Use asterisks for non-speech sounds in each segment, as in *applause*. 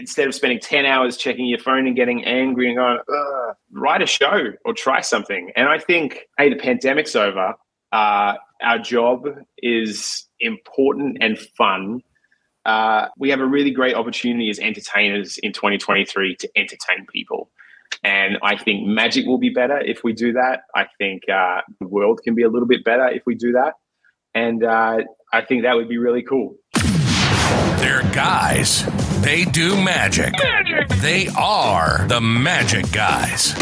instead of spending 10 hours checking your phone and getting angry and going, write a show or try something. And I think, hey, the pandemic's over. Uh, our job is important and fun. Uh, we have a really great opportunity as entertainers in 2023 to entertain people. And I think magic will be better if we do that. I think uh, the world can be a little bit better if we do that. And uh, I think that would be really cool. They're guys. They do magic. magic. They are the magic guys.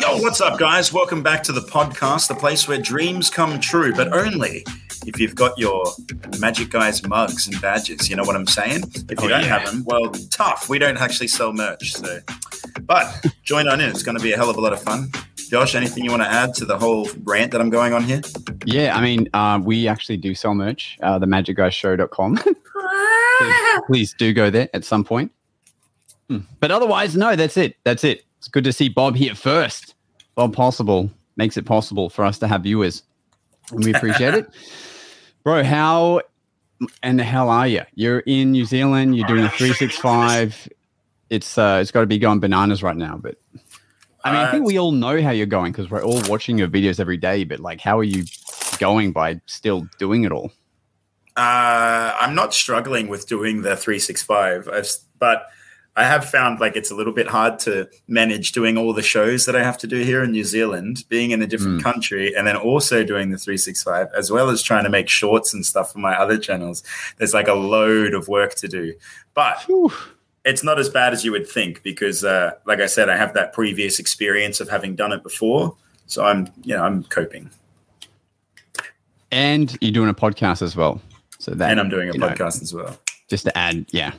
Yo, what's up, guys? Welcome back to the podcast, the place where dreams come true, but only if you've got your Magic Guys mugs and badges. You know what I'm saying? If you oh, don't yeah. have them, well, tough. We don't actually sell merch. So, but join on in. It's going to be a hell of a lot of fun. Josh, anything you want to add to the whole rant that I'm going on here? Yeah, I mean, uh, we actually do sell merch, uh, the magicguyshow.com. please, *laughs* please do go there at some point. Hmm. But otherwise, no, that's it. That's it. It's good to see Bob here first. Bob Possible makes it possible for us to have viewers. And we appreciate it. *laughs* Bro, how and the hell are you? You're in New Zealand, you're doing a 365. It's uh it's got to be going bananas right now, but I mean, I think uh, we all know how you're going because we're all watching your videos every day. But like, how are you going by still doing it all? Uh, I'm not struggling with doing the 365, I've, but I have found like it's a little bit hard to manage doing all the shows that I have to do here in New Zealand, being in a different mm. country, and then also doing the 365, as well as trying to make shorts and stuff for my other channels. There's like a load of work to do. But Whew it's not as bad as you would think because, uh, like I said, I have that previous experience of having done it before, so I'm, you know, I'm coping. And you're doing a podcast as well, so that and I'm doing a podcast know, as well. Just to add, yeah.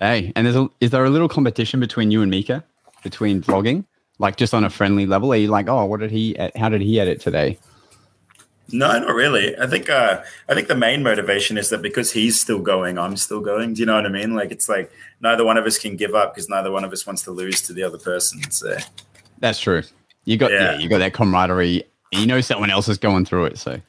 Hey, and there's a, is there a little competition between you and Mika between vlogging, like just on a friendly level? Are you like, oh, what did he? How did he edit today? No, not really. I think uh, I think the main motivation is that because he's still going, I'm still going. Do you know what I mean? Like it's like neither one of us can give up because neither one of us wants to lose to the other person. So that's true. You got yeah. yeah you got that camaraderie. You know someone else is going through it. So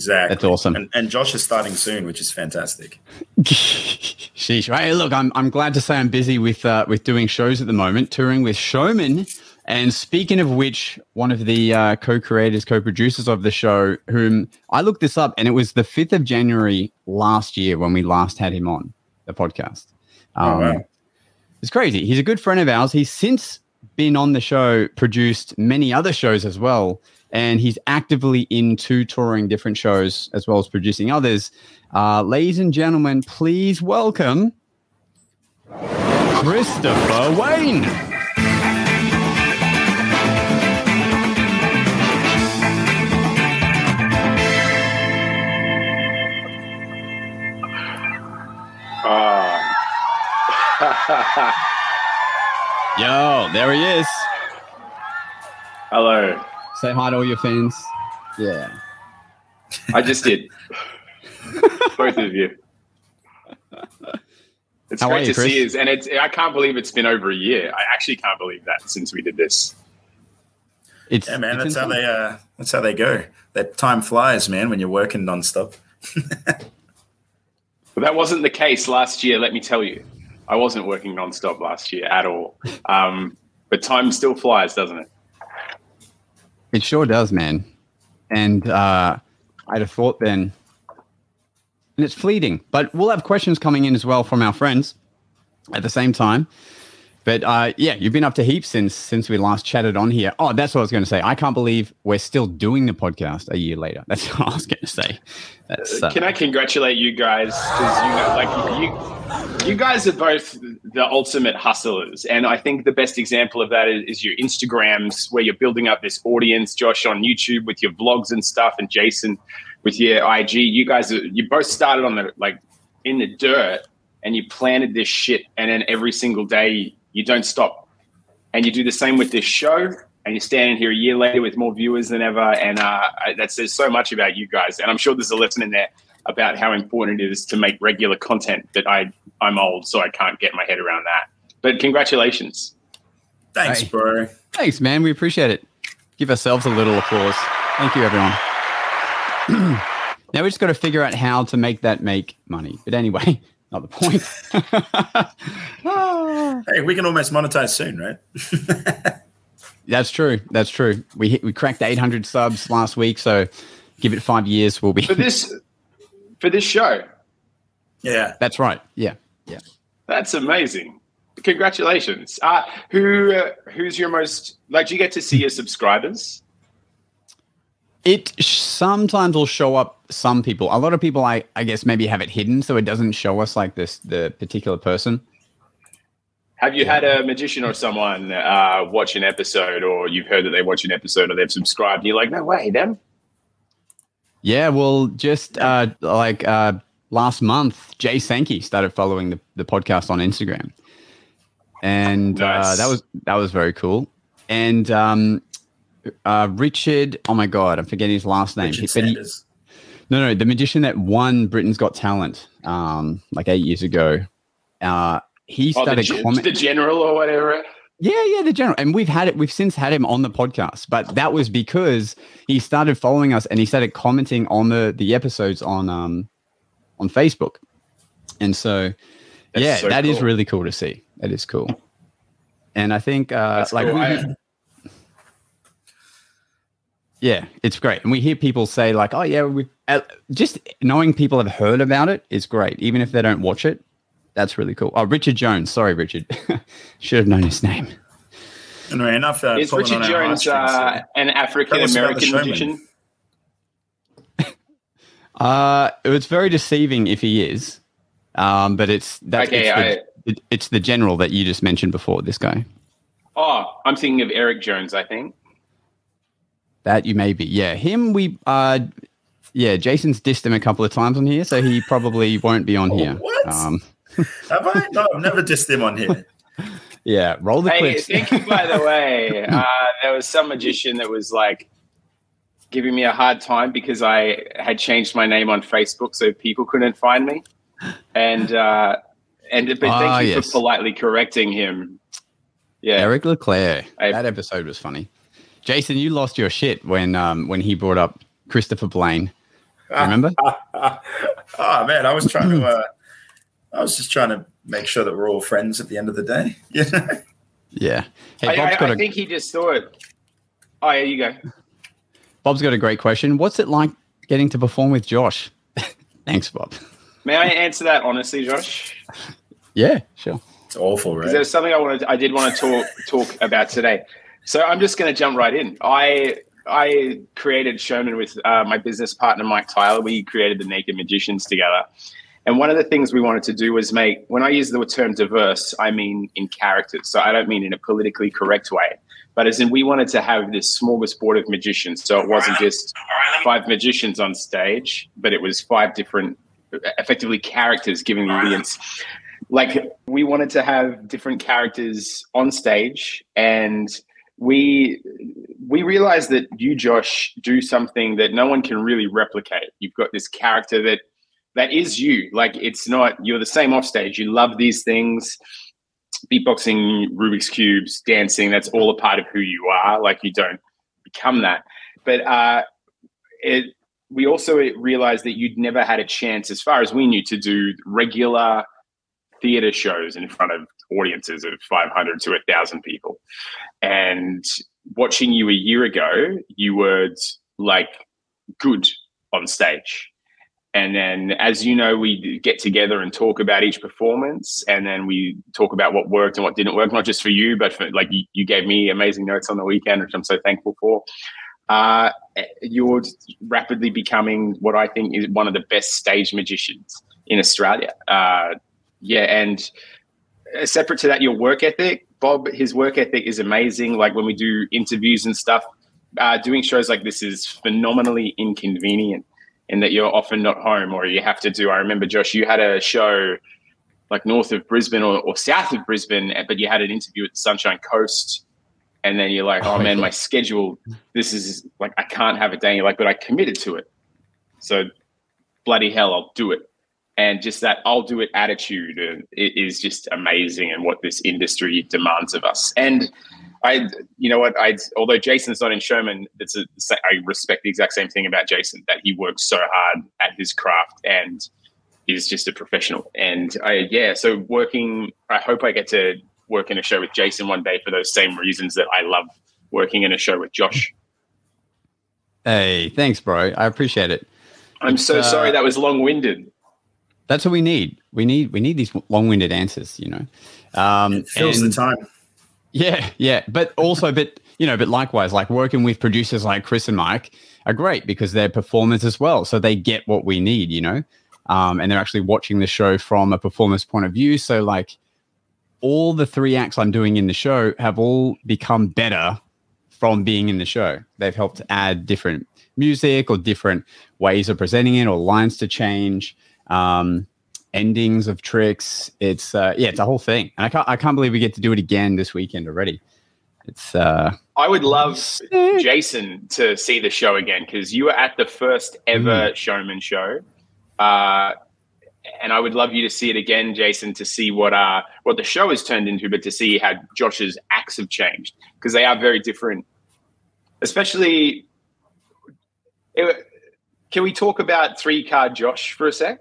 exactly, that's awesome. And, and Josh is starting soon, which is fantastic. *laughs* Sheesh! Hey, look, I'm I'm glad to say I'm busy with uh, with doing shows at the moment, touring with Showman and speaking of which, one of the uh, co-creators, co-producers of the show, whom I looked this up, and it was the fifth of January last year when we last had him on the podcast. Um, oh, wow. It's crazy. He's a good friend of ours. He's since been on the show, produced many other shows as well, and he's actively into touring different shows as well as producing others. Uh, ladies and gentlemen, please welcome Christopher Wayne. *laughs* Yo, there he is. Hello. Say hi to all your fans. Yeah. *laughs* I just did. Both of you. It's How great you, to Chris? see you, and it's I can't believe it's been over a year. I actually can't believe that since we did this. It's yeah, man. It's that's insane. how they uh, that's how they go. That time flies, man. When you're working nonstop. *laughs* But that wasn't the case last year. Let me tell you. I wasn't working nonstop last year at all. Um, but time still flies, doesn't it? It sure does, man. And uh, I'd have thought then, and it's fleeting. But we'll have questions coming in as well from our friends at the same time. But uh, yeah, you've been up to heaps since since we last chatted on here. Oh, that's what I was going to say. I can't believe we're still doing the podcast a year later. That's what I was going to say. Uh, Can I congratulate you guys? Because you know, like you, you guys are both the ultimate hustlers, and I think the best example of that is, is your Instagrams, where you're building up this audience. Josh on YouTube with your vlogs and stuff, and Jason with your IG. You guys, are, you both started on the like in the dirt, and you planted this shit, and then every single day you don't stop. And you do the same with this show, and you're standing here a year later with more viewers than ever. And uh, that says so much about you guys. And I'm sure there's a lesson in there about how important it is to make regular content. that I, I'm old, so I can't get my head around that. But congratulations. Thanks, bro. Thanks, man. We appreciate it. Give ourselves a little applause. Thank you, everyone. *clears throat* Now we just got to figure out how to make that make money. But anyway, *laughs* not the point. *laughs* hey, we can almost monetize soon, right? *laughs* That's true. That's true. We hit, we cracked 800 subs last week, so give it five years, we'll be for this for this show. Yeah, that's right. Yeah, yeah. That's amazing. Congratulations. Uh, who uh, who's your most like? Do you get to see your subscribers? It sometimes will show up some people. A lot of people, I, I guess, maybe have it hidden, so it doesn't show us like this the particular person. Have you had a magician or someone uh, watch an episode, or you've heard that they watch an episode, or they've subscribed, and you're like, no way, them? Yeah, well, just uh, like uh, last month, Jay Sankey started following the, the podcast on Instagram, and uh, nice. that was that was very cool. And um, uh, Richard. Oh my god, I'm forgetting his last name. He, he, no, no, the magician that won Britain's Got Talent, um, like eight years ago. Uh, he started oh, the, comment- the general or whatever. Yeah, yeah, the general. And we've had it, we've since had him on the podcast, but that was because he started following us and he started commenting on the the episodes on um on Facebook. And so That's yeah, so that cool. is really cool to see. That is cool. And I think uh That's like cool. Yeah, it's great. And we hear people say like, "Oh yeah, we uh, just knowing people have heard about it is great, even if they don't watch it. That's really cool." Oh, Richard Jones. Sorry, Richard. *laughs* Should have known his name. Anyway, enough. Uh, is Richard Jones uh, an African American magician? *laughs* uh, it's very deceiving if he is, um, but it's that's okay, it's, I, the, it, it's the general that you just mentioned before. This guy. Oh, I'm thinking of Eric Jones. I think. That you may be. Yeah, him. We. Uh, yeah, Jason's dissed him a couple of times on here, so he probably *laughs* won't be on oh, here. What? Um, *laughs* Have I? No, I've never dissed him on here. *laughs* yeah, roll the hey, clips. Thank you. By the way, uh, there was some magician that was like giving me a hard time because I had changed my name on Facebook so people couldn't find me, and uh, and but thank ah, you yes. for politely correcting him. Yeah, Eric Leclaire. I, that episode was funny. Jason, you lost your shit when um, when he brought up Christopher Blaine. Remember? *laughs* oh man, I was trying to. *clears throat* Uh, I was just trying to make sure that we're all friends at the end of the day. *laughs* You know? Yeah. Hey, I, I, I a, think he just thought. Oh, yeah, you go. Bob's got a great question. What's it like getting to perform with Josh? *laughs* Thanks, Bob. May I answer that honestly, Josh? Yeah, sure. It's awful, right? There's something I wanted. I did want to talk talk about today. So I'm just going to jump right in. I I created Showman with uh, my business partner Mike Tyler. We created the Naked Magicians together. And one of the things we wanted to do was make, when I use the term diverse, I mean in characters. So I don't mean in a politically correct way, but as in we wanted to have this smorgasbord of magicians. So it wasn't just five magicians on stage, but it was five different, effectively characters giving the audience. Like we wanted to have different characters on stage and we we realized that you josh do something that no one can really replicate. You've got this character that that is you. Like it's not you're the same off stage you love these things. Beatboxing rubik's cubes dancing that's all a part of who you are. Like you don't become that. But uh it we also realized that you'd never had a chance as far as we knew to do regular theater shows in front of audiences of 500 to 1,000 people. And watching you a year ago, you were like good on stage. And then, as you know, we get together and talk about each performance, and then we talk about what worked and what didn't work, not just for you, but for like you, you gave me amazing notes on the weekend, which I'm so thankful for. Uh, you're rapidly becoming what I think is one of the best stage magicians in Australia. Uh, yeah, and separate to that, your work ethic. Bob, his work ethic is amazing. Like when we do interviews and stuff, uh, doing shows like this is phenomenally inconvenient in that you're often not home or you have to do. I remember, Josh, you had a show like north of Brisbane or, or south of Brisbane, but you had an interview at the Sunshine Coast. And then you're like, oh, oh man, my schedule, this is like, I can't have a day. And you're like, but I committed to it. So bloody hell, I'll do it and just that I'll do it attitude is just amazing and what this industry demands of us. And I, you know what? I, although Jason's not in Showman, it's a, I respect the exact same thing about Jason that he works so hard at his craft and is just a professional. And I, yeah, so working, I hope I get to work in a show with Jason one day for those same reasons that I love working in a show with Josh. Hey, thanks, bro. I appreciate it. I'm so uh, sorry that was long winded. That's what we need. We need we need these long winded answers. You know, um, it fills and, the time. Yeah, yeah, but also, but you know, but likewise, like working with producers like Chris and Mike are great because they're performers as well, so they get what we need. You know, um, and they're actually watching the show from a performance point of view. So like, all the three acts I'm doing in the show have all become better from being in the show. They've helped add different music or different ways of presenting it or lines to change, um, endings of tricks. It's uh, yeah, it's a whole thing, and I can't I can't believe we get to do it again this weekend already. It's uh, I would love sick. Jason to see the show again because you were at the first ever mm. Showman show. Uh, and I would love you to see it again, Jason, to see what uh what the show has turned into, but to see how Josh's acts have changed because they are very different. Especially, it, can we talk about three card Josh for a sec?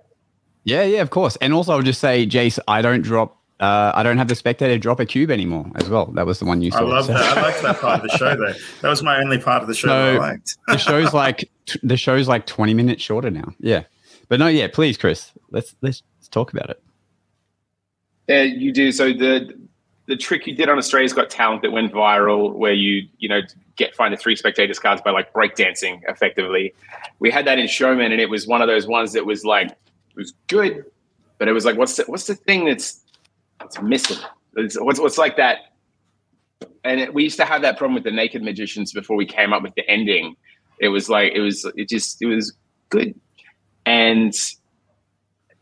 Yeah, yeah, of course. And also, I'll just say, Jace, I don't drop. Uh, I don't have the spectator drop a cube anymore as well. That was the one you saw. I love so. that. I like that part of the show though. *laughs* That was my only part of the show so I liked. the show's like the show's like twenty minutes shorter now. Yeah. But no, yeah, please, Chris, let's let's, let's talk about it. Yeah, you do. So the the trick you did on Australia's Got Talent that went viral, where you you know get find the three spectators cards by like breakdancing effectively. We had that in Showman, and it was one of those ones that was like it was good, but it was like what's the, what's the thing that's that's missing? It's, what's what's like that? And it, we used to have that problem with the naked magicians before we came up with the ending. It was like it was it just it was good and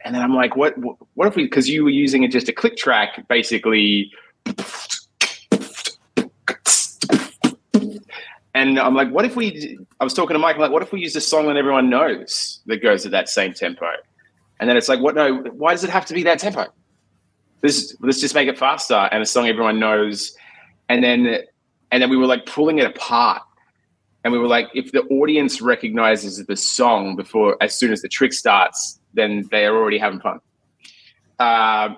and then I'm like, what what if we because you were using it just a click track, basically. And I'm like, what if we? I was talking to Mike. I'm like, what if we use a song that everyone knows that goes at that same tempo? And then it's like, what? No, why does it have to be that tempo? This let's just make it faster and a song everyone knows. And then and then we were like pulling it apart and we were like, if the audience recognizes the song before, as soon as the trick starts, then they are already having fun. Uh,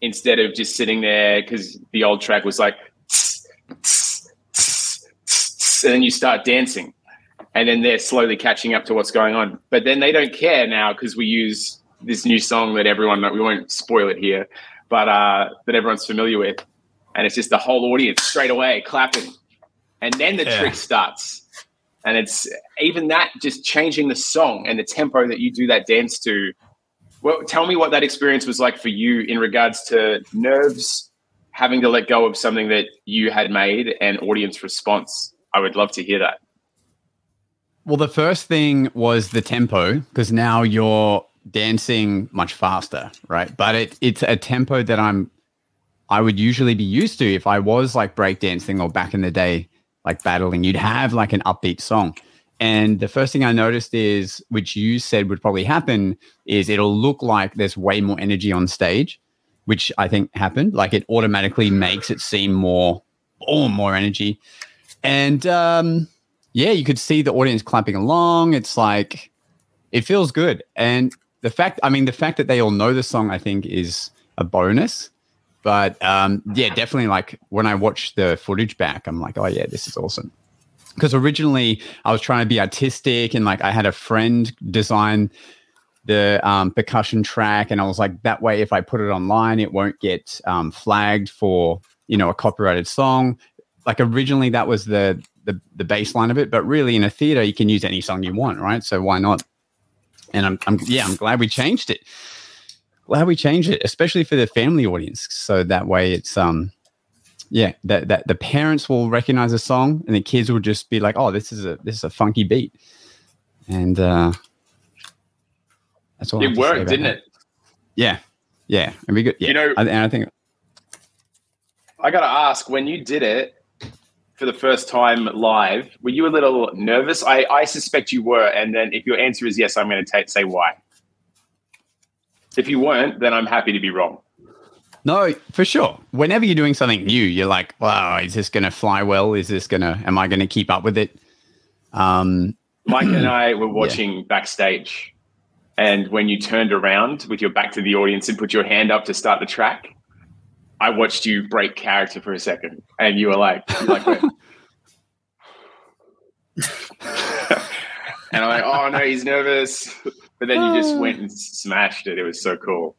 instead of just sitting there, because the old track was like, and then you start dancing, and then they're slowly catching up to what's going on. But then they don't care now because we use this new song that everyone we won't spoil it here, but uh, that everyone's familiar with, and it's just the whole audience straight away clapping, and then the yeah. trick starts and it's even that just changing the song and the tempo that you do that dance to. Well, tell me what that experience was like for you in regards to nerves, having to let go of something that you had made, and audience response. I would love to hear that. Well, the first thing was the tempo because now you're dancing much faster, right? But it, it's a tempo that I'm I would usually be used to if I was like breakdancing or back in the day like battling, you'd have like an upbeat song. And the first thing I noticed is, which you said would probably happen, is it'll look like there's way more energy on stage, which I think happened. Like it automatically makes it seem more, oh, more energy. And um, yeah, you could see the audience clapping along. It's like, it feels good. And the fact, I mean, the fact that they all know the song, I think, is a bonus. But um, yeah, definitely like when I watch the footage back, I'm like, oh yeah, this is awesome. Because originally I was trying to be artistic and like I had a friend design the um, percussion track, and I was like, that way, if I put it online, it won't get um, flagged for you know a copyrighted song. Like originally, that was the the the baseline of it, but really in a theater, you can use any song you want, right? So why not? And I'm, I'm yeah, I'm glad we changed it glad we changed it, especially for the family audience. So that way it's um yeah, that that the parents will recognize a song and the kids will just be like, Oh, this is a this is a funky beat. And uh that's all it worked, didn't that. it? Yeah. Yeah. And we good. Yeah. You know, and I think I gotta ask, when you did it for the first time live, were you a little nervous? I, I suspect you were, and then if your answer is yes, I'm going to say why. If you weren't, then I'm happy to be wrong. No, for sure. Whenever you're doing something new, you're like, wow, is this going to fly well? Is this going to, am I going to keep up with it? Um, *clears throat* Mike and I were watching yeah. backstage, and when you turned around with your back to the audience and put your hand up to start the track, I watched you break character for a second, and you were like, like *laughs* and I'm like, oh no, he's nervous. But then you just *sighs* went and smashed it. It was so cool.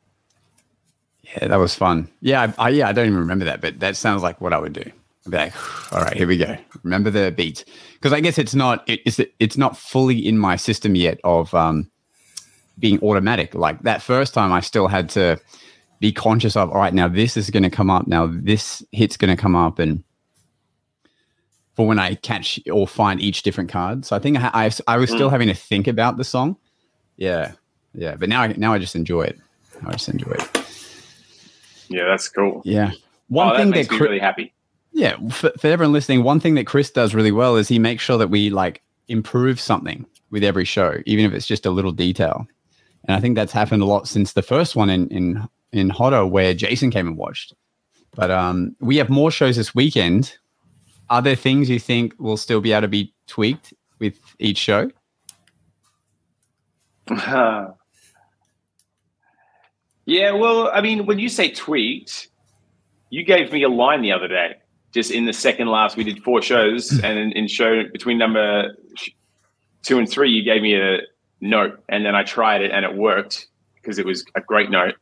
Yeah, that was fun. Yeah, I, I, yeah, I don't even remember that, but that sounds like what I would do. I'd be like, *sighs* all right, here we go. Remember the beat because I guess it's not it's it's not fully in my system yet of um, being automatic. Like that first time, I still had to be conscious of. All right, now this is going to come up. Now this hit's going to come up, and for when I catch or find each different card. So I think I I, I was still mm. having to think about the song. Yeah, yeah, but now I now I just enjoy it. I just enjoy it. Yeah, that's cool. Yeah. One oh, thing that that really happy. Yeah, for, for everyone listening, one thing that Chris does really well is he makes sure that we like improve something with every show, even if it's just a little detail. And I think that's happened a lot since the first one in in in Hodder where Jason came and watched. But um, we have more shows this weekend. Are there things you think will still be able to be tweaked with each show? Uh, *sighs* Yeah, well, I mean, when you say tweaked, you gave me a line the other day. Just in the second last, we did four shows, *laughs* and in, in show between number two and three, you gave me a note, and then I tried it, and it worked because it was a great note,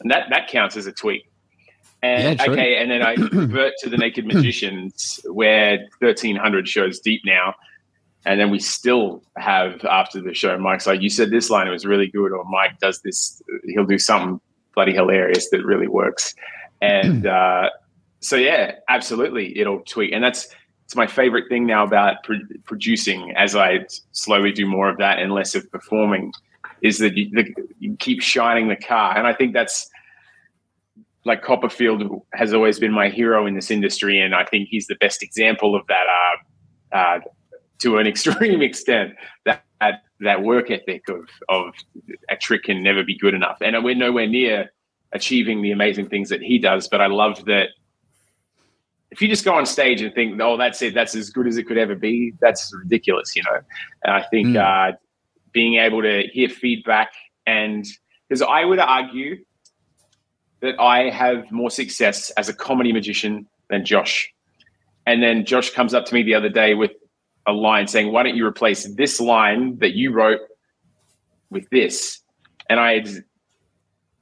and that that counts as a tweak. And yeah, okay, and then I *clears throat* revert to the Naked Magicians, where thirteen hundred shows deep now, and then we still have after the show, Mike's like, "You said this line; it was really good," or Mike does this; he'll do something bloody hilarious that really works. And *clears throat* uh, so, yeah, absolutely, it'll tweak. And that's it's my favorite thing now about pro- producing as I slowly do more of that and less of performing is that you, the, you keep shining the car. And I think that's like Copperfield has always been my hero in this industry. And I think he's the best example of that uh, uh, to an *laughs* extreme extent. That, that that work ethic of of a trick can never be good enough. And we're nowhere near achieving the amazing things that he does. But I love that if you just go on stage and think, oh, that's it, that's as good as it could ever be, that's ridiculous, you know. And I think mm. uh, being able to hear feedback and because I would argue that I have more success as a comedy magician than Josh. And then Josh comes up to me the other day with a line saying, "Why don't you replace this line that you wrote with this?" And I,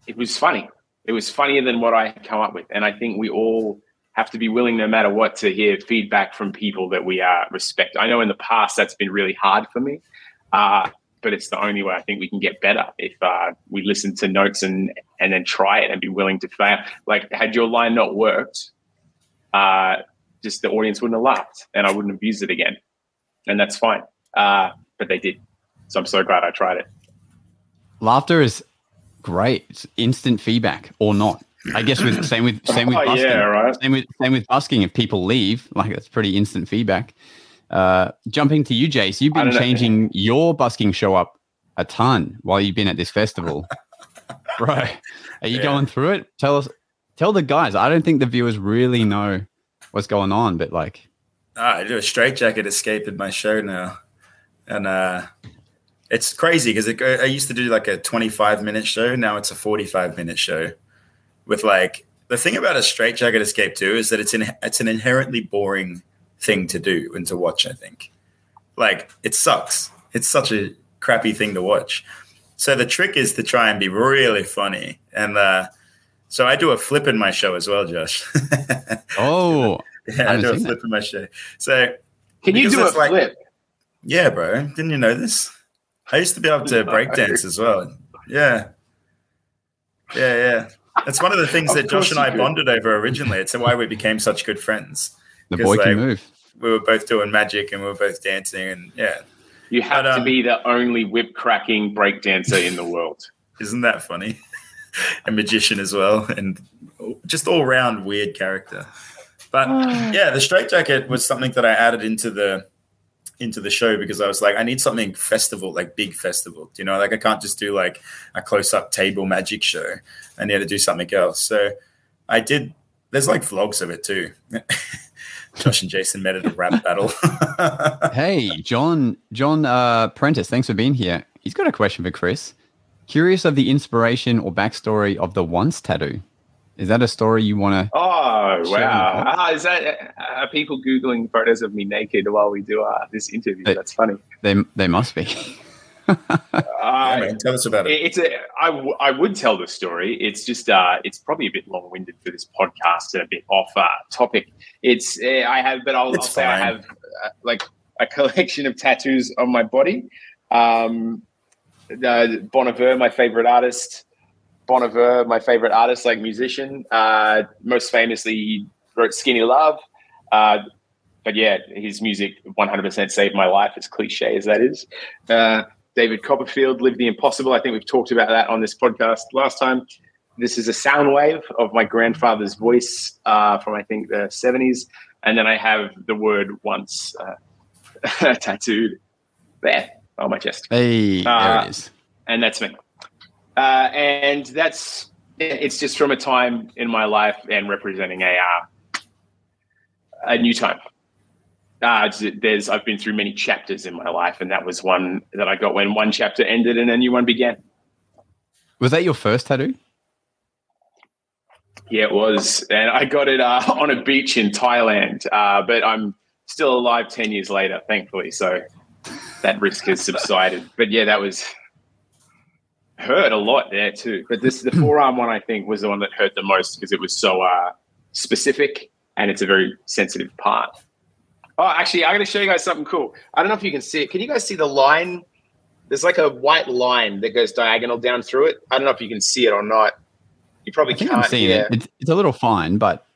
it was funny. It was funnier than what I had come up with, and I think we all have to be willing, no matter what, to hear feedback from people that we uh, respect. I know in the past that's been really hard for me, uh, but it's the only way I think we can get better if uh, we listen to notes and and then try it and be willing to fail. Like, had your line not worked, uh, just the audience wouldn't have laughed, and I wouldn't have used it again and that's fine. Uh, but they did, so I'm so glad I tried it. Laughter is great. It's instant feedback or not. I guess with same with same with *laughs* oh, busking. Yeah, right. Same with same with busking. If people leave, like it's pretty instant feedback. Uh, jumping to you, Jace, you've been changing know. your busking show up a ton while you've been at this festival, *laughs* right? Are you yeah. going through it? Tell us, tell the guys. I don't think the viewers really know what's going on, but like, Ah, I do a straitjacket escape in my show now, and uh, it's crazy because I used to do like a 25 minute show. Now it's a 45 minute show. With like the thing about a straitjacket escape too is that it's in, it's an inherently boring thing to do and to watch. I think, like it sucks. It's such a crappy thing to watch. So the trick is to try and be really funny and. uh so I do a flip in my show as well, Josh. *laughs* oh, Yeah, I, I do a flip in my show. So can you do a like, flip? Yeah, bro. Didn't you know this? I used to be able to *laughs* break dance as well. Yeah. Yeah, yeah. That's one of the things that Josh and I bonded over originally. It's why we became such good friends. The boy can move. We were both doing magic and we were both dancing and yeah. You have but, um, to be the only whip cracking break dancer in the world. *laughs* Isn't that funny? *laughs* a magician as well and just all round weird character. But *sighs* yeah, the straitjacket was something that I added into the into the show because I was like, I need something festival, like big festival. You know, like I can't just do like a close up table magic show. I need to do something else. So I did. There's like vlogs of it too. *laughs* Josh and Jason met at a rap battle. *laughs* hey, John John uh, Prentice, thanks for being here. He's got a question for Chris. Curious of the inspiration or backstory of the once tattoo. Is that a story you want to? Oh wow! Ah, is that are people googling photos of me naked while we do uh, this interview? Hey. That's funny. They they must be. *laughs* Yeah, Uh, man, tell us about it- it. it's a I, w- I would tell the story. It's just uh, it's probably a bit long winded for this podcast and a bit off uh, topic. It's uh, I have, but I'll, I'll say I have uh, like a collection of tattoos on my body. Um, the Bon Iver, my favorite artist. Bon Iver, my favorite artist, like musician. Uh, most famously, he wrote "Skinny Love." Uh, but yeah, his music 100% saved my life, as cliche as that is. Uh, David Copperfield Live the impossible. I think we've talked about that on this podcast last time. This is a sound wave of my grandfather's voice uh, from I think the 70s, and then I have the word once uh, *laughs* tattooed there on my chest, Hey, there Uh, it is. and that's me. Uh, and that's it's just from a time in my life and representing a uh, a new time. Uh, there's I've been through many chapters in my life, and that was one that I got when one chapter ended and a new one began. Was that your first tattoo? Yeah, it was, and I got it uh, *laughs* on a beach in Thailand. Uh, but I'm still alive ten years later, thankfully. So that risk has subsided. But yeah, that was hurt a lot there too. But this the *clears throat* forearm one I think was the one that hurt the most because it was so uh, specific and it's a very sensitive part. Oh, actually, I'm going to show you guys something cool. I don't know if you can see it. Can you guys see the line? There's like a white line that goes diagonal down through it. I don't know if you can see it or not. You probably I think can't. I'm seeing yeah. it. It's, it's a little fine, but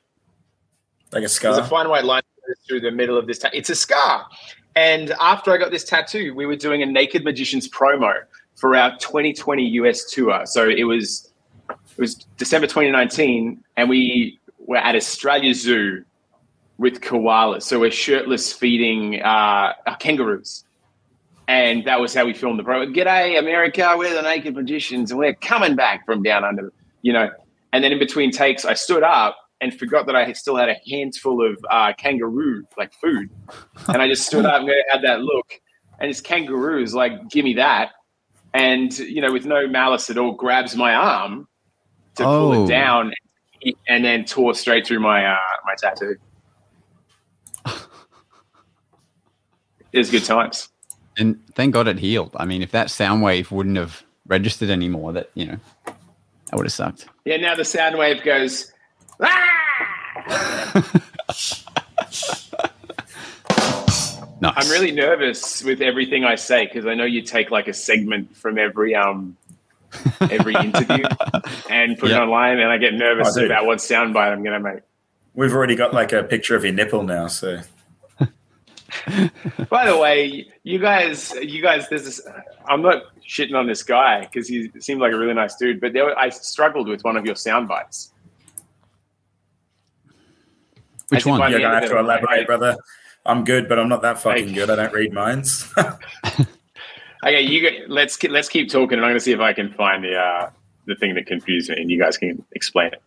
Like a scar. There's a fine white line through the middle of this. Ta- it's a scar. And after I got this tattoo, we were doing a Naked Magicians promo for our 2020 US tour. So it was it was December 2019, and we were at Australia Zoo with koalas. So we're shirtless feeding uh, kangaroos. And that was how we filmed the promo. G'day, America. We're the Naked Magicians, and we're coming back from down under, you know. And then in between takes, I stood up and forgot that I had- still had a handful of uh, kangaroo like food, and I just stood up and had that look. And this kangaroo is like, "Give me that," and you know, with no malice at all, grabs my arm to pull Oh. it down, and then tore straight through my uh, my tattoo. It was good times. and thank God it healed. I mean, if that sound wave wouldn't have registered anymore, that you know, that would have sucked. Yeah, now the sound wave goes. "Ah!" *laughs* Nice. I'm really nervous with everything I say because I know you take like a segment from every um every interview *laughs* and put it online, and I get nervous Oh, about what soundbite I'm going to make. We've already got like a picture of your nipple now, so *laughs* By the way, you guys, you guys, there's this. I'm not shitting on this guy because he seemed like a really nice dude, but there, I struggled with one of your sound bites. Which one? I'm- you're gonna have to elaborate, like- brother. I'm good, but I'm not that fucking Like- good. I don't read minds. *laughs* Okay, you get, let's let's keep talking, and I'm going to see if I can find the uh, the thing that confused me, and you guys can explain it.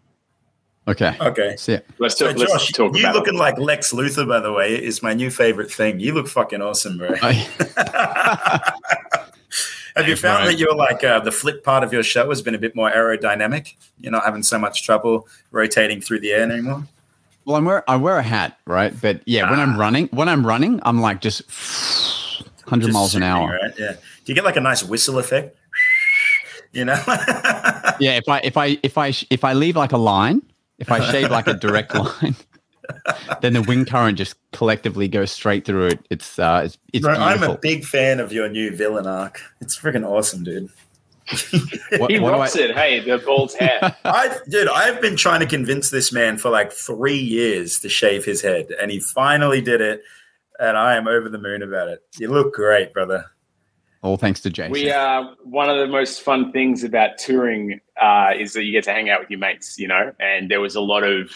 Okay. okay. See it. Let's So talk. let's Josh, talk you about looking it. like Lex Luthor, by the way, is my new favorite thing. You look fucking awesome, bro. I, *laughs* Have you found Brian. that you're like uh, the flip part of your show has been a bit more aerodynamic? You're not having so much trouble rotating through the air anymore. well, I'm wear I wear a hat, right? But yeah, when I'm running, when I'm running, I'm like just 100 *laughs* Just miles an hour. right? Yeah. Do you get like a nice whistle effect? *laughs* You know? Yeah, if I if I if I if I leave like a line, if I shave like a direct *laughs* line, then the wind current just collectively goes straight through it. It's uh, it's it's Bro, I'm a big fan of your new villain arc. It's freaking awesome, dude. What- He what rocks I- it. Hey, the bald *laughs* hair. I, dude, I've been trying to convince this man for like three years to shave his head, and he finally did it. And I am over the moon about it. You look great, brother. All thanks to Jason. We uh, one of the most fun things about touring uh, is that you get to hang out with your mates, you know. And there was a lot of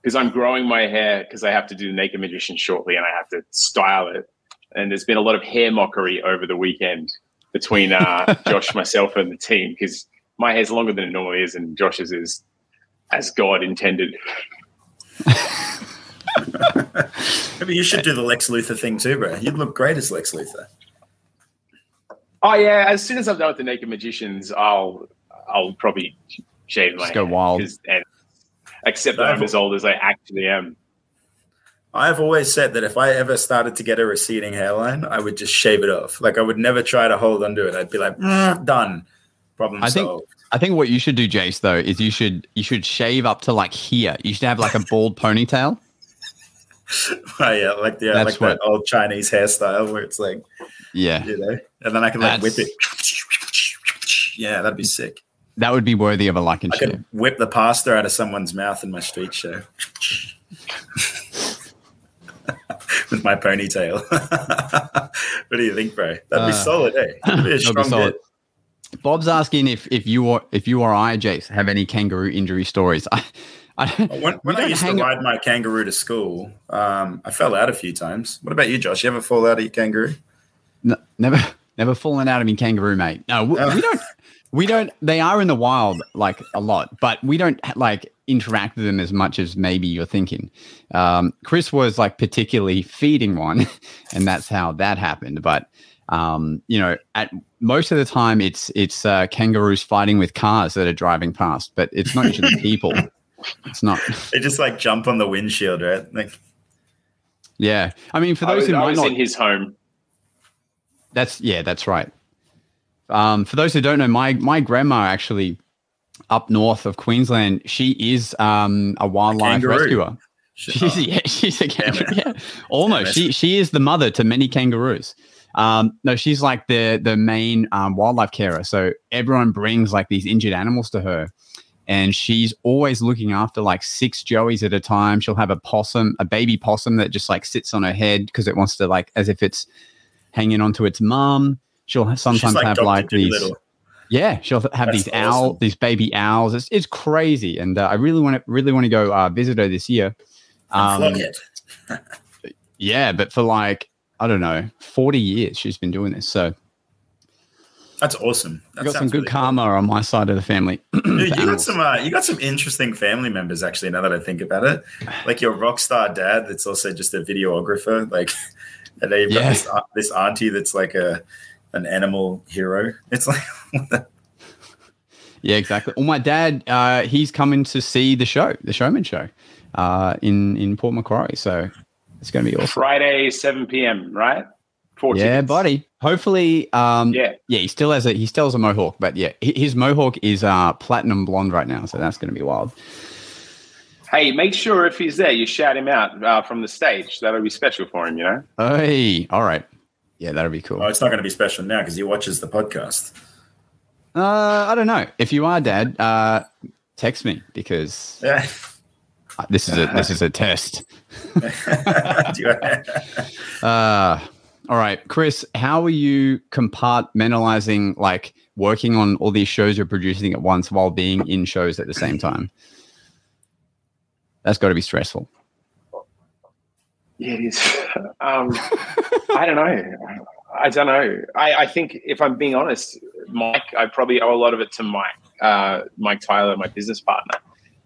because I'm growing my hair because I have to do the Naked Magician shortly, and I have to style it. And there's been a lot of hair mockery over the weekend between uh, *laughs* Josh, myself, and the team because my hair's longer than it normally is, and Josh's is as God intended. *laughs* Maybe you should do the Lex Luthor thing too, bro. You'd look great as Lex Luthor. Oh yeah, as soon as I'm done with the Naked Magicians, I'll I'll probably shave my Just go wild and accept that I'm as old as I actually am. I've always said that if I ever started to get a receding hairline, I would just shave it off. Like I would never try to hold onto it. I'd be like, "Mm, done. Problem I think- I think what you should do, Jace, though, is you should you should shave up to like here. You should have like a bald ponytail. *laughs* Oh, yeah, like yeah, That's like that old Chinese hairstyle where it's like, Yeah, you know, and then I can like whip it. Yeah, that'd be sick. that would be worthy of a like and I shave. could whip the pasta out of someone's mouth in my street show *laughs* with my ponytail. *laughs* what do you think, bro? That'd be Uh, solid, eh? That'd be a *laughs* That'd be solid. bit. Bob's asking if if you or if you or I, Jace, have any kangaroo injury stories. I, I When, when I used to ride my kangaroo to school, um, I fell out a few times. What about you, Josh? You ever fall out of your kangaroo? N- never *laughs* never fallen out of me kangaroo mate. No we, we don't *laughs* we don't they are in the wild like a lot but we don't like interact with them as much as maybe you're thinking. Um, chris was like particularly feeding one *laughs* and that's how that happened but um, you know at most of the time it's it's uh, kangaroos fighting with cars that are driving past but it's not usually people. It's not. They just like jump on the windshield, right? Like, yeah. I mean for I those was, who I might was not in his home. That's yeah, that's right. Um, for those who don't know, my my grandma actually up north of Queensland, she is um, a wildlife kangaroo. rescuer. She's *laughs* oh, yeah, she's a kangaroo. *laughs* Yeah, almost. She she is the mother to many kangaroos. Um, no, she's like the the main um, wildlife carer. So everyone brings like these injured animals to her, and she's always looking after like six joeys at a time. She'll have a possum, a baby possum that just like sits on her head because it wants to like as if it's hanging onto its mum. She'll sometimes have Dr. like these. Yeah, she'll have That's these owl, awesome. these baby owls. It's, it's crazy, and uh, I really want to really want to go uh, visit her this year. Um, *laughs* yeah, but for like I don't know, forty years she's been doing this. So That's awesome. That got some good really cool. karma on my side of the family. *clears throat* Dude, you got some. Uh, you got some interesting family members, actually. Now that I think about it, like your rock star dad, that's also just a videographer. Like, *laughs* and then you've got Yeah. this, this auntie that's like a an animal hero. It's like, *laughs* Yeah, exactly. Well, my dad, uh, he's coming to see the show, the Showman Show, uh, in in Port Macquarie. So it's going to be awesome. Friday, 7 p.m., right? Four Yeah, tickets. buddy. Hopefully, um, Yeah. yeah, he still has a he still has a mohawk, but yeah, his mohawk is uh, platinum blonde right now, so that's going to be wild. Hey, make sure if he's there, you shout him out uh, from the stage. That'll be special for him, you know? Hey, all right, yeah, that'll be cool. well, it's not going to be special now because he watches the podcast. Uh, I don't know if you are dad. Uh, text me because Yeah. this is a this is a test. *laughs* Uh, all right, Chris, how are you compartmentalizing like working on all these shows you're producing at once while being in shows at the same time? That's got to be stressful. Yeah, it is. *laughs* um, I don't know. I don't know. I, I think if I'm being honest, Mike, I probably owe a lot of it to Mike, uh, Mike Tyler, my business partner.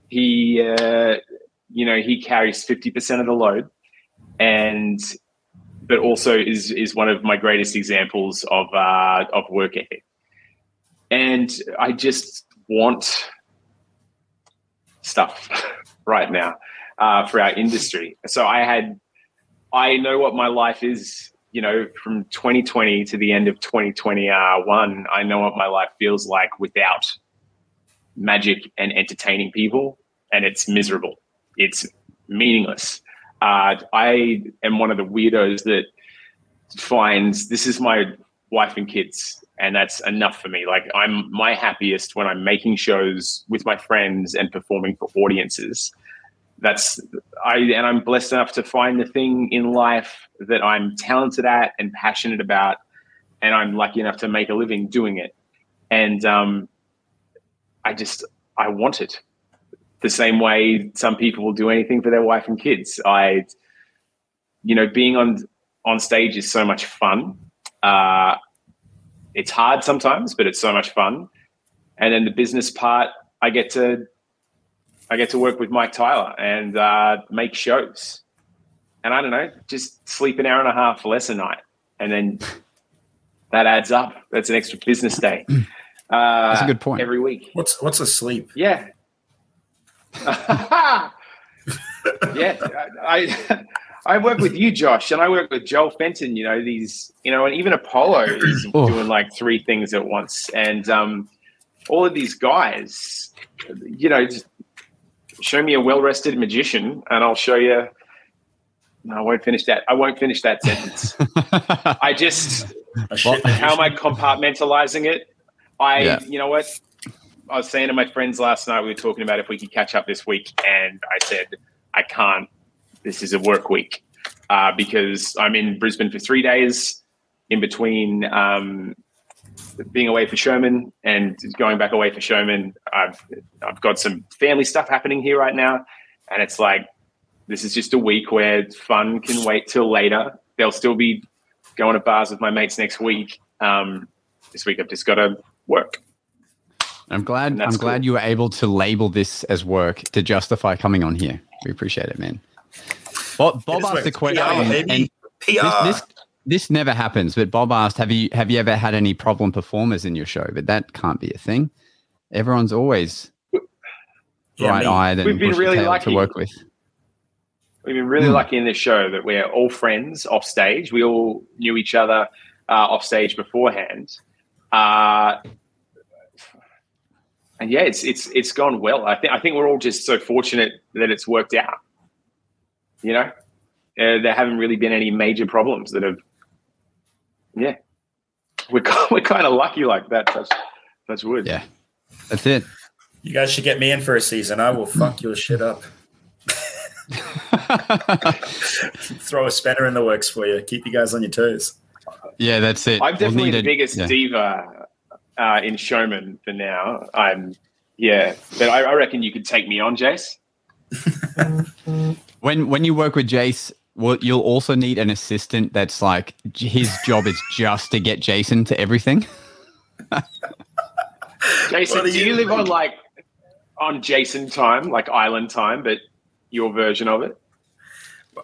He, uh, you know, he carries 50% of the load and, but also is, is one of my greatest examples of, uh, of work ethic. And I just want stuff *laughs* right now uh, for our industry. So I had, I know what my life is. You know, from 2020 to the end of 2021, I know what my life feels like without magic and entertaining people, and it's miserable. It's meaningless. Uh, I am one of the weirdos that finds this is my wife and kids, and that's enough for me. Like I'm my happiest when I'm making shows with my friends and performing for audiences that's I and I'm blessed enough to find the thing in life that I'm talented at and passionate about, and I'm lucky enough to make a living doing it. And um, I just I want it the same way some people will do anything for their wife and kids. I, you know, being on on stage is so much fun. Uh, it's hard sometimes, but it's so much fun. And then the business part, I get to I get to work with Mike Tyler and uh, make shows. And I don't know, just sleep an hour and a half less a night. And then *laughs* that adds up. That's an extra business day. *clears throat* Uh, That's a good point. Every week. What's what's a sleep? Yeah. *laughs* *laughs* yeah. I I work with you, Josh, and I work with Joel Fenton, you know, these, you know, and even Apollo is *clears throat* Oh. doing like three things at once. And um, all of these guys, you know, just show me a well rested magician and I'll show you. No, I won't finish that. I won't finish that sentence. *laughs* I just, how am I compartmentalizing it? I, Yeah. you know what? I was saying to my friends last night, we were talking about if we could catch up this week, and I said, I can't. This is a work week uh, because I'm in Brisbane for three days in between um, being away for Showman and going back away for Showman. I've, I've got some family stuff happening here right now, and it's like, this is just a week where fun can wait till later. They'll still be going to bars with my mates next week. Um, this week I've just got to work. I'm glad. I'm glad you were able to label this as work to justify coming on here. We appreciate it, man. Bob, Bob asked a question, and this, this this never happens. But Bob asked, "Have you have you ever had any problem performers in your show?" But that can't be a thing. Everyone's always Yeah, me. bright-eyed and We've been really lucky. to work with. We've been really Hmm. lucky in this show that we're all friends off stage. We all knew each other uh, off stage beforehand. Uh, and yeah, it's it's it's gone well. I think I think we're all just so fortunate that it's worked out. You know, uh, there haven't really been any major problems that have. Yeah, we're *laughs* we're kind of lucky like that. That's touch wood. Yeah, that's it. You guys should get me in for a season. I will fuck your shit up. *laughs* Throw a spanner in the works for you. Keep you guys on your toes. yeah, that's it. I'm We'll definitely need the a- biggest yeah. diva uh, in showman for now. I'm yeah, but I, I reckon you could take me on, Jace. *laughs* When when you work with Jace, well, you'll also need an assistant that's like his job is just to get Jason to everything. *laughs* Jason, do you you live on like on Jason time, like island time, but your version of it?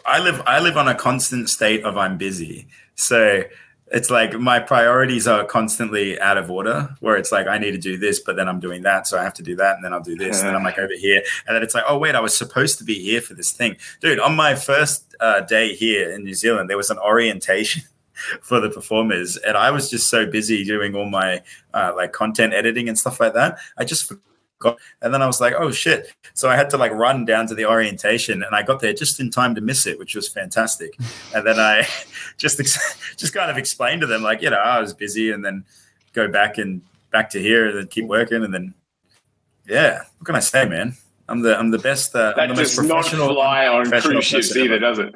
I live I live on a constant state of I'm busy. So it's like my priorities are constantly out of order where it's like I need to do this, but then I'm doing that. So I have to do that and then I'll do this. And then I'm like *sighs* over here. And then it's like, oh wait, I was supposed to be here for this thing. Dude, on my first uh, day here in New Zealand, there was an orientation *laughs* for the performers. And I was just so busy doing all my uh, like content editing and stuff like that. I just forgot. And then I was like, oh shit. So I had to like run down to the orientation and I got there just in time to miss it, which was fantastic. *laughs* And then I *laughs* just ex- *laughs* just kind of explained to them like, you know, I was busy and then go back and back to here and then keep working and then yeah, what can I say, man? I'm the I'm the best uh, I'm That the most does not professional fly on cruise ships either, does it?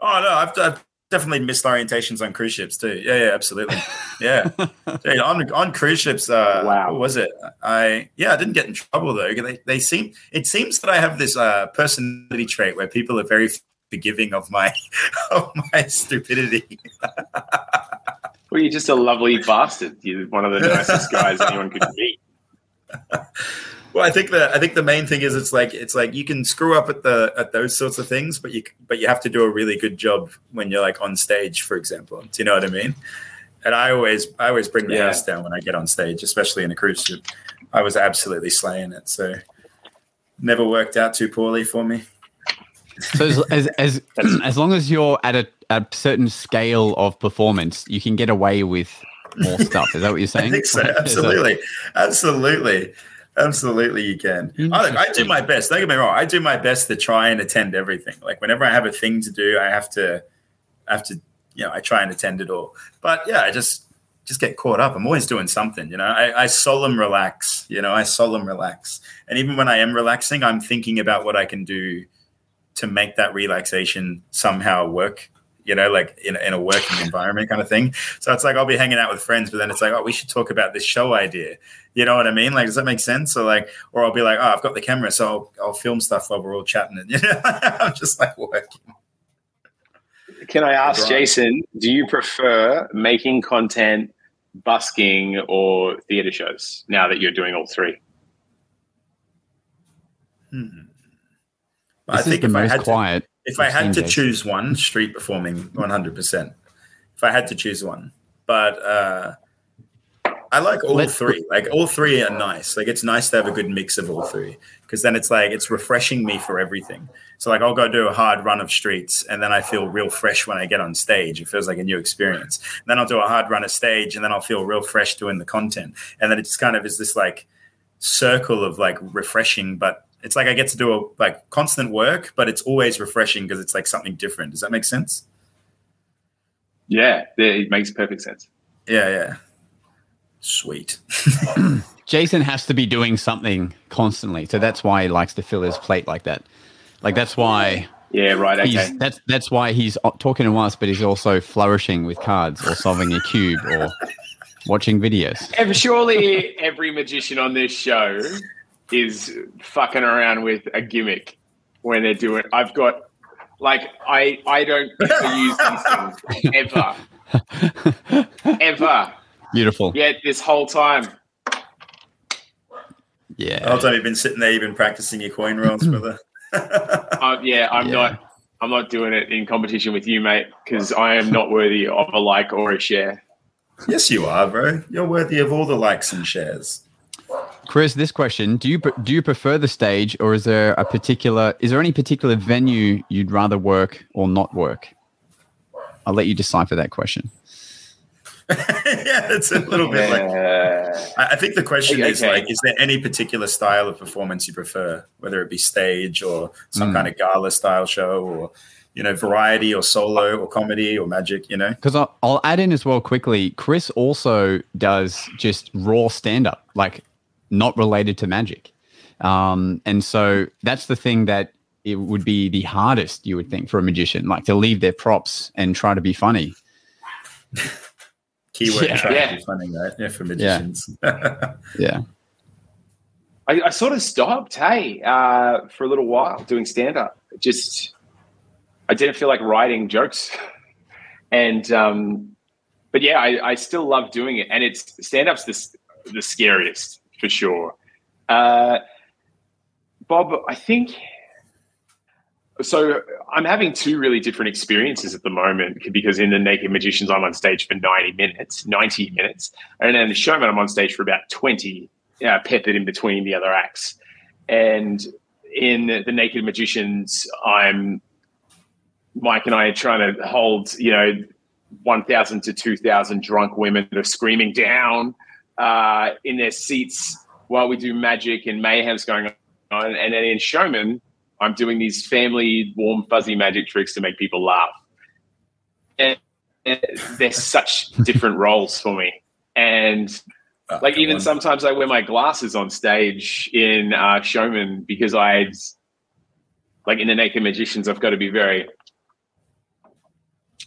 Oh no, I've, I've definitely missed orientations on cruise ships too. Yeah, yeah, absolutely. Yeah, *laughs* Dude, on on cruise ships. Uh, Wow. what was it? I yeah, I didn't get in trouble though. They they seem it seems that I have this uh, personality trait where people are very forgiving of my *laughs* of my stupidity. *laughs* Well, you're just a lovely bastard. You're one of the nicest guys anyone could meet. Well, I think the I think the main thing is it's like it's like you can screw up at the at those sorts of things, but you but you have to do a really good job when you're like on stage, for example. Do you know what I mean? And I always I always bring the Yeah. house down when I get on stage, especially in a cruise ship. I was absolutely slaying it, so never worked out too poorly for me. So as *laughs* as as, as long as you're at a, a certain scale of performance, you can get away with more stuff. Is that what you're saying? I think so. *laughs* Absolutely, absolutely, absolutely. You can. I, look, I do my best. Don't get me wrong. I do my best to try and attend everything. Like whenever I have a thing to do, I have to, I have to, you know, I try and attend it all. But yeah, I just just get caught up. I'm always doing something. You know, I, I solemn relax. You know, I solemn relax. And even when I am relaxing, I'm thinking about what I can do to make that relaxation somehow work you know, like in, in a working environment kind of thing. So it's like I'll be hanging out with friends, but then it's like, oh, we should talk about this show idea. You know what I mean? Like, does that make sense? Or like, or I'll be like, oh, I've got the camera, so I'll, I'll film stuff while we're all chatting. And *laughs* you know, I'm just like working. Can I ask Right. Jason, do you prefer making content, busking, or theatre shows now that you're doing all three? Hmm. This I is think the most had to, quiet. If I had to Jason. choose one, street performing, one hundred percent. If I had to choose one, but uh, I like all Let- three. Like all three are nice. Like it's nice to have a good mix of all three because then it's like it's refreshing me for everything. So like I'll go do a hard run of streets and then I feel real fresh when I get on stage. It feels like a new experience. then I'll do a hard run of stage and then I'll feel real fresh doing the content. And then it just kind of is this like circle of like refreshing, but it's like I get to do a like constant work, but it's always refreshing because it's like something different. Does that make sense? Yeah, it makes perfect sense. Yeah, yeah. Sweet. *laughs* Jason has to be doing something constantly, so that's why he likes to fill his plate like that. Like that's why Yeah, right. Okay. that's that's why he's uh, talking to us, but he's also flourishing with cards or solving a cube or watching videos. Surely every magician on this show is fucking around with a gimmick when they're doing. I've got like I I don't use these things ever *laughs* ever. Beautiful. Yet this whole time, The Yeah. whole time you've been sitting there, you've been practicing your coin rolls, brother. *laughs* uh, yeah, I'm Yeah. not. I'm not doing it in competition with you, mate, because I am not worthy of a like or a share. yes, you are, bro. You're worthy of all the likes and shares. Chris, this question: Do you do you prefer the stage, or is there a particular is there any particular venue you'd rather work or not work? I'll let you decipher that question. *laughs* yeah, it's a little bit like. I I think the question is Okay. like, is there any particular style of performance you prefer, whether it be stage or some Mm. kind of gala style show, or you know, variety or solo or comedy or magic? You know, Because I'll, I'll add in as well quickly. Chris also does just raw stand up, like not related to magic, um, and so that's the thing that it would be the hardest you would think for a magician, like to leave their props and try to be funny. *laughs* keyword Yeah. trying Yeah. to be funny, right? Yeah, for magicians. *laughs* Yeah. I, I sort of stopped, hey, uh, for a little while doing stand up. Just, I didn't feel like writing jokes. *laughs* and, um, but yeah, I, I still love doing it. And it's stand up's the, the scariest for sure. Uh, Bob, I think, so I'm having two really different experiences at the moment because in the Naked Magicians, I'm on stage for 90 minutes, 90 minutes. And then the showman, I'm on stage for about 20 uh, peppered in between the other acts. And in the Naked Magicians, I'm Mike and I are trying to hold, you know, 1,000 to 2,000 drunk women that are screaming down uh, in their seats while we do magic and mayhem's going on. And then in Showman, I'm doing these family warm, fuzzy magic tricks to make people laugh. And, and they're such *laughs* different roles for me. And Uh, like even on. sometimes I wear my glasses on stage in uh, Showman because I, like in the Naked Magicians, I've got to be very.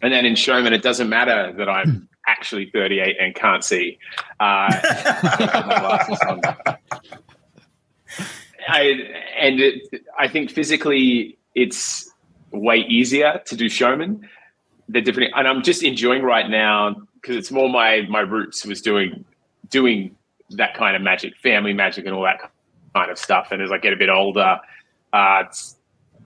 And then in Showman, it doesn't matter that I'm *clears throat* actually 38 and can't see. Uh, I and it, I think physically it's way easier to do Showman. They're different, and I'm just enjoying right now because it's more my my roots was doing doing that kind of magic, family magic, and all that kind of stuff. And as I get a bit older, uh,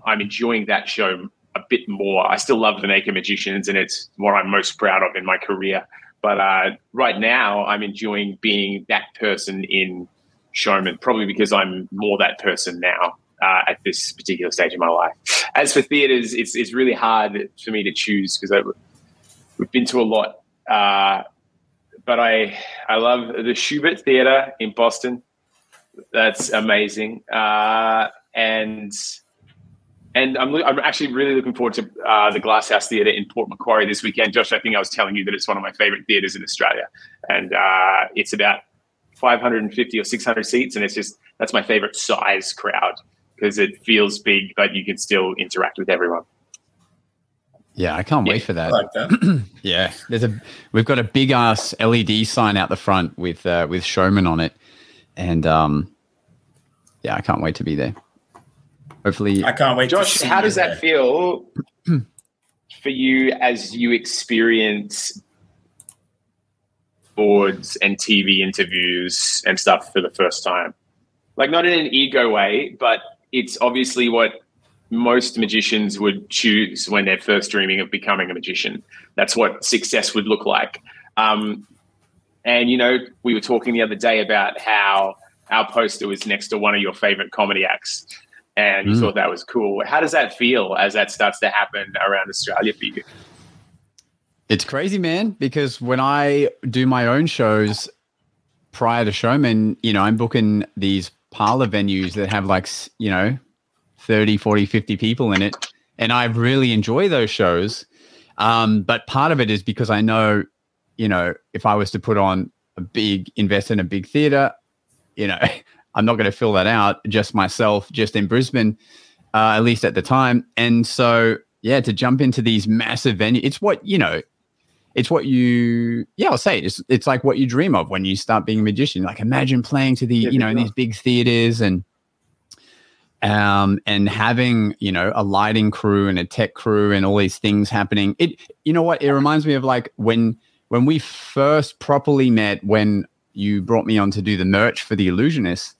I'm enjoying that show a bit more. I still love the Naked Magicians, and it's what I'm most proud of in my career. But uh, right now, I'm enjoying being that person in Showman, probably because I'm more that person now. Uh, at this particular stage in my life. As for theaters, it's it's really hard for me to choose because we've been to a lot. Uh, but I I love the Shubert Theater in Boston. That's amazing, uh, and and I'm I'm actually really looking forward to uh, the Glasshouse Theater in Port Macquarie this weekend. Josh, I think I was telling you that it's one of my favorite theaters in Australia, and uh, it's about 550 or 600 seats, and it's just that's my favorite size crowd because it feels big, but you can still interact with everyone. Yeah, I can't Yeah, wait for I that. like that. *clears throat* Yeah, there's a we've got a big ass LED sign out the front with uh, with Showman on it, and um, yeah, I can't wait to be there. Hopefully, I can't wait. to Josh, see how does that feel for you as you experience boards and TV interviews and stuff for the first time? Like, not in an ego way, but it's obviously what most magicians would choose when they're first dreaming of becoming a magician. That's what success would look like. Um, and you know, we were talking the other day about how our poster was next to one of your favorite comedy acts, and you Mm. thought that was cool. How does that feel as that starts to happen around Australia for you? It's crazy, man, because when I do my own shows prior to Showman, you know, I'm booking these parlor venues that have like, you know, 30, 40, 50 people in it. And I really enjoy those shows. Um, but part of it is because I know, you know, if I was to put on a big, invest in a big theater, you know, *laughs* I'm not going to fill that out just myself, just in Brisbane, uh, at least at the time. And so, yeah, to jump into these massive venues, it's what, you know, it's what you yeah i'll say it. it's it's like what you dream of when you start being a magician like imagine playing to the Yeah, you know in these big theaters and um and having you know a lighting crew and a tech crew and all these things happening it you know what it reminds me of like when when we first properly met when you brought me on to do the merch for the illusionist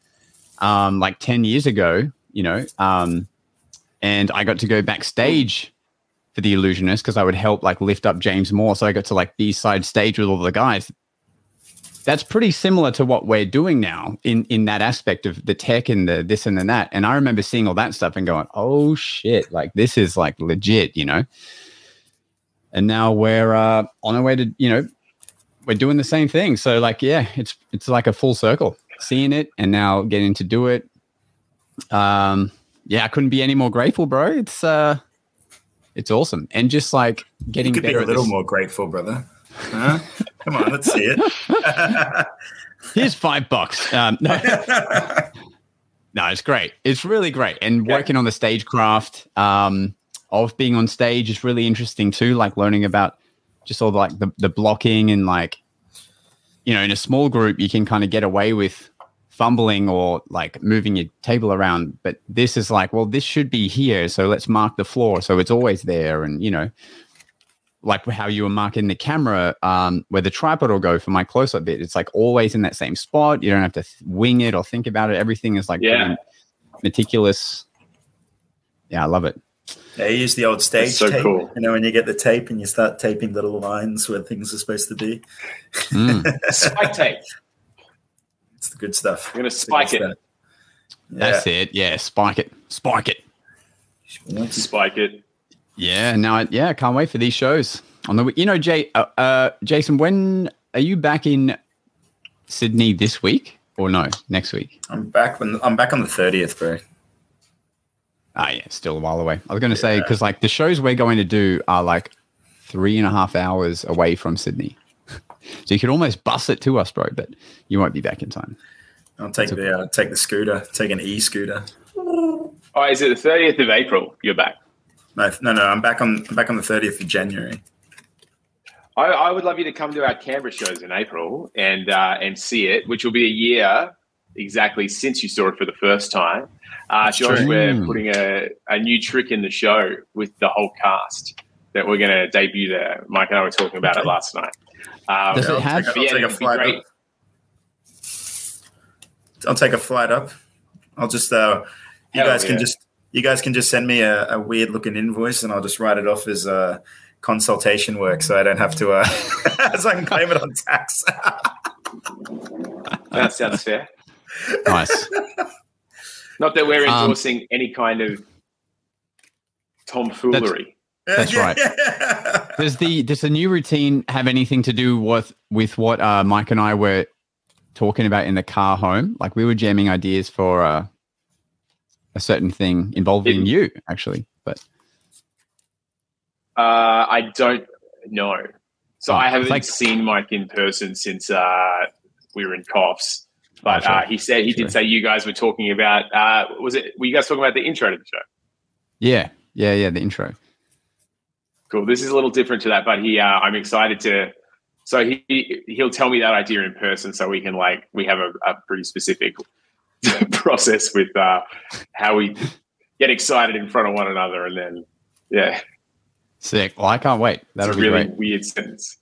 um like 10 years ago you know um and i got to go backstage for the illusionist because I would help like lift up James More. So I got to like be side stage with all the guys. That's pretty similar to what we're doing now in in that aspect of the tech and the this and the that. And I remember seeing all that stuff and going, "Oh shit! Like this is like legit," you know. And now we're uh, on our way to you know we're doing the same thing. So like yeah, it's it's like a full circle. Seeing it and now getting to do it. Um, yeah, I couldn't be any more grateful, bro. It's uh it's awesome. And just like You getting could be a little this. more grateful, brother. Huh? Come on, let's see it. *laughs* Here's five bucks. Um, no, *laughs* no, it's great. It's really great. And Yeah. working on the stagecraft um, of being on stage is really interesting too. Like learning about just all the, like the, the blocking and like, you know, in a small group, you can kind of get away with fumbling or like moving your table around. But this is like, well, this should be here. So let's mark the floor. So it's always there. And, you know, like how you were marking the camera, um, where the tripod will go for my close up bit. It's like always in that same spot. You don't have to th- wing it or think about it. Everything is like Yeah. meticulous. Yeah, I love it. Yeah, you use the old stage so tape. cool. You know, when you get the tape and you start taping little lines where things are supposed to be. Mm. *laughs* Spike tape. It's the good stuff. I'm gonna spike it. stuff. That's it. Yeah, spike it, spike it. Spike it. Yeah, now I, yeah, I can't wait for these shows on the. You know, Jay, uh, uh, Jason, when are you back in Sydney this week or no next week? I'm back when I'm back on the thirtieth, bro. Ah, yeah, still a while away. I was going to say because like the shows we're going to do are like three and a half hours away from Sydney, so you could almost bus it to us, bro. But you won't be back in time. I'll take the uh, take the scooter, take an e scooter. Oh, is it the 30th of April? You're back. No, no, no. I'm back on I'm back on the thirtieth of January. I, I would love you to come to our Canberra shows in April and uh, and see it, which will be a year exactly since you saw it for the first time. Uh, Josh, true. we're putting a, a new trick in the show with the whole cast that we're going to debut there. Mike and I were talking about it last night. Um, Does it I'll have- take, a- Yeah, I'll take a flight up. I'll take a flight up. I'll just uh, you Hell guys can just you guys can just send me a, a weird looking invoice and I'll just write it off as uh, consultation work, so I don't have to uh, *laughs* so I can claim it on tax. *laughs* that sounds fair. Nice. Not that we're Um, endorsing any kind of tomfoolery. That's right. does the does the new routine have anything to do with with what uh, Mike and I were talking about in the car home? Like we were jamming ideas for uh, a certain thing involving It- you, actually. But Uh, I don't know. So Oh, I haven't like- seen Mike in person since uh, we were in Coffs. But sure. uh, he said he Sure. did say you guys were talking about. Uh, was it? Were you guys talking about the intro to the show? yeah, yeah, yeah. The intro. Cool. This is a little different to that, but he. Uh, I'm excited to. So he he'll tell me that idea in person, so we can like we have a, a pretty specific *laughs* process with uh, how we get excited in front of one another, and then yeah, Sick. Well, I can't wait. That'll be really great. weird sentence.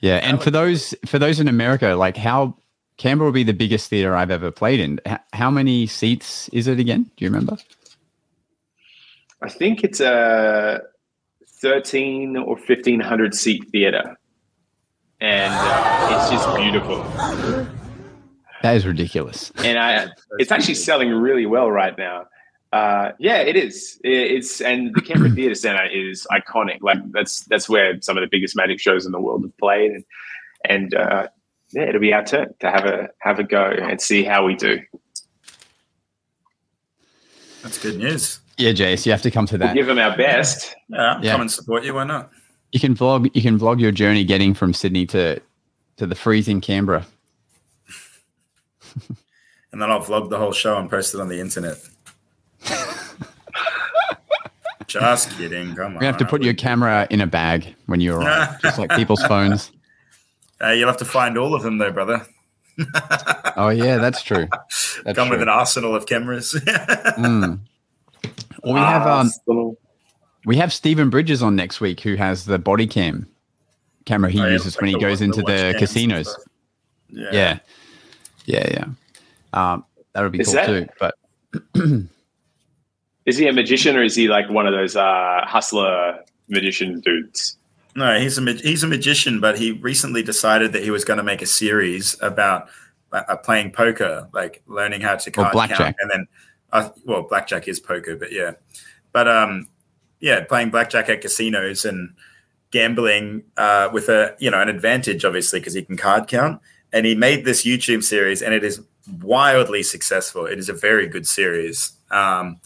Yeah, and for those for those in America, like how Canberra will be the biggest theater I've ever played in. H- how many seats is it again? Do you remember? I think it's a 13 or 1500 seat theater. And uh, it's just beautiful. That is ridiculous. And I, it's actually selling really well right now. Uh, yeah, it is. It, it's and the Canberra *clears throat* Theatre Centre is iconic. Like that's that's where some of the biggest magic shows in the world have played, and and uh, yeah, it'll be our turn to have a have a go and see how we do. That's good news. Yeah, Jace, you have to come to We'll that. give them our best. Yeah, Yeah. come and support you. Why not? You can vlog. You can vlog your journey getting from Sydney to to the freezing Canberra. *laughs* And then I'll vlog the whole show and post it on the internet. *laughs* Just kidding. Come on. We have to put your camera in a bag when you arrive, *laughs* just like people's phones. Uh, you'll have to find all of them, though, brother. Oh yeah, that's true. That's Come with an arsenal of cameras. Mm. Well, we have um, little, we have Steven Bridges on next week, who has the body cam camera he Oh, yeah, uses like when he goes the into watch the casinos. stuff. Yeah. Yeah, yeah, yeah. Um, that would be Is cool that- too. But *clears throat* is he a magician or is he like one of those uh, hustler magician dudes? No, he's a he's a magician, but he recently decided that he was going to make a series about uh, playing poker, like learning how to card blackjack. count, and then uh, well, blackjack is poker, but yeah, but um, yeah, playing blackjack at casinos and gambling uh, with a you know an advantage, obviously, because he can card count. And he made this YouTube series, and it is wildly successful. It is a very good series. Um,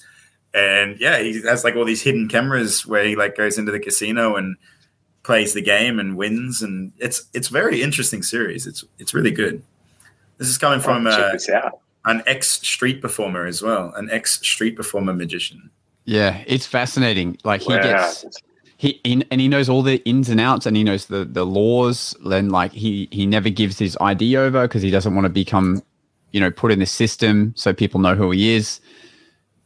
and yeah, he has like all these hidden cameras where he like goes into the casino and plays the game and wins, and it's it's very interesting series. It's it's really good. This is coming from Check uh, this out. An ex street performer as well, an ex street performer magician. yeah, it's fascinating. Like he Wow. gets he, he and he knows all the ins and outs, and he knows the the laws. Then like he he never gives his ID over because he doesn't want to become, you know, put in the system so people know who he is.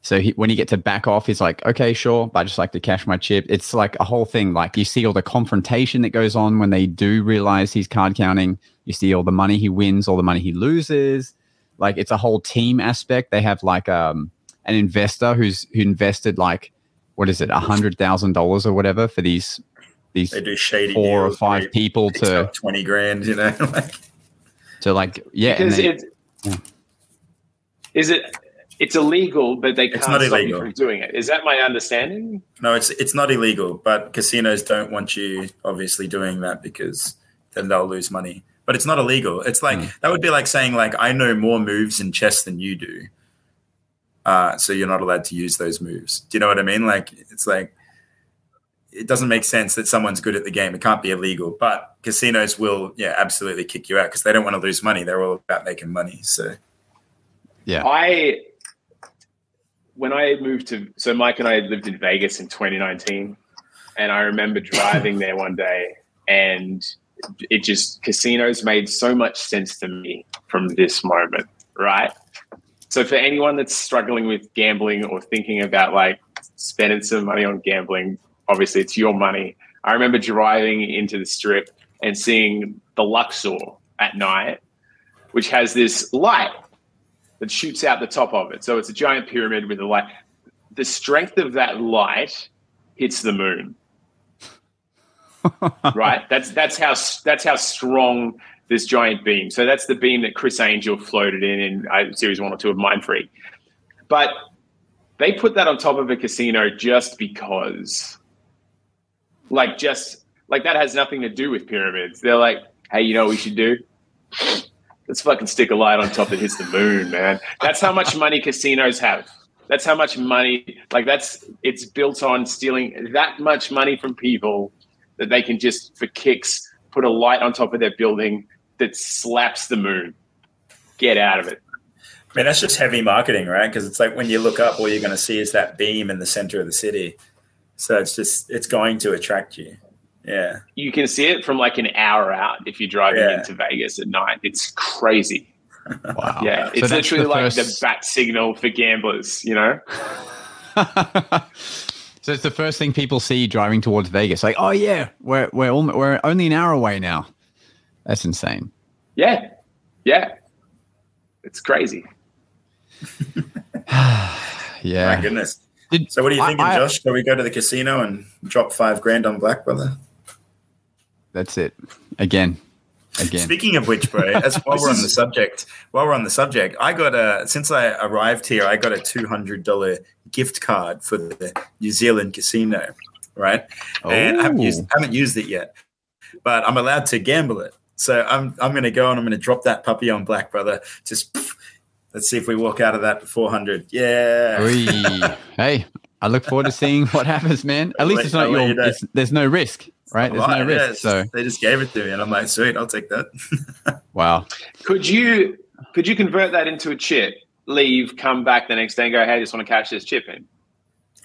So he, when he gets to back off, he's like, okay, sure, but I just like to cash my chip. It's like a whole thing. Like you see all the confrontation that goes on when they do realize he's card counting. You see all the money he wins, all the money he loses. Like it's a whole team aspect. They have like um an investor who's who invested like what is it, a hundred thousand dollars or whatever for these these They do shady four or five they people fix to twenty grand, you know. *laughs* like, to like yeah. And Because they, it, is it it's illegal, but they can't not stop you from doing it. Is that my understanding? no, it's it's not illegal, but casinos don't want you obviously doing that because then they'll lose money. But it's not illegal. It's like that would be like saying like I know more moves in chess than you do. Uh, so you're not allowed to use those moves. Do you know what I mean? Like it's like it doesn't make sense that someone's good at the game. It can't be illegal, but casinos will, yeah, absolutely kick you out because they don't want to lose money. They're all about making money. So yeah. I when I moved to so Mike and I lived in Vegas in 2019, and I remember driving there one day, and it just casinos made so much sense to me from this moment, right? So for anyone that's struggling with gambling or thinking about like spending some money on gambling, obviously it's your money. I remember driving into the strip and seeing the Luxor at night, which has this light that shoots out the top of it. So it's a giant pyramid with a light. The strength of that light hits the moon. Right? That's that's how that's how strong this giant beam. So that's the beam that Criss Angel floated in in uh, series one or two of Mindfreak. But they put that on top of a casino just because, like, just like that has nothing to do with pyramids. They're like, hey, you know what we should do? Let's fucking stick a light on top that hits the moon, man. That's how much money casinos have. That's how much money, like that's it's built on stealing that much money from people that they can just for kicks put a light on top of their building that slaps the moon. Get out of it. I mean, that's just heavy marketing, right? Because it's like when you look up, all you're going to see is that beam in the center of the city. So it's just, it's going to attract you. Yeah. You can see it from like an hour out if you're driving Yeah. into Vegas at night. It's crazy. *laughs* Wow. Yeah, So it's that's literally the like first- the bat signal for gamblers. You know, *laughs* so it's the first thing people see driving towards Vegas. Like, oh yeah, we're we're almo- we're only an hour away now. That's insane. yeah, yeah. it's crazy. *sighs* yeah. My goodness. Did- So what are you I- thinking, I- Josh? Shall we go to the casino and drop five grand on Black Brother? That's it. Again. Again. Speaking of which, bro, as *laughs* while we're on the subject, while we're on the subject, I got a since I arrived here, I got a two hundred dollar gift card for the New Zealand casino, right? And I haven't used oh. haven't used it yet, but I'm allowed to gamble it. So I'm I'm going to go and I'm going to drop that puppy on Black Brother. Just poof. let's see if we walk out of that with 400. Yeah. *laughs* Hey, I look forward to seeing what happens, man. At least it's not your. you know. There's no risk, *laughs* right? There's no Right, yeah, risk. it's So just- they just gave it to me, and I'm like, sweet, I'll take that. *laughs* wow. Could you could you convert that into a chip? Leave, come back the next day, and go, "Hey, I just want to cash this chip in."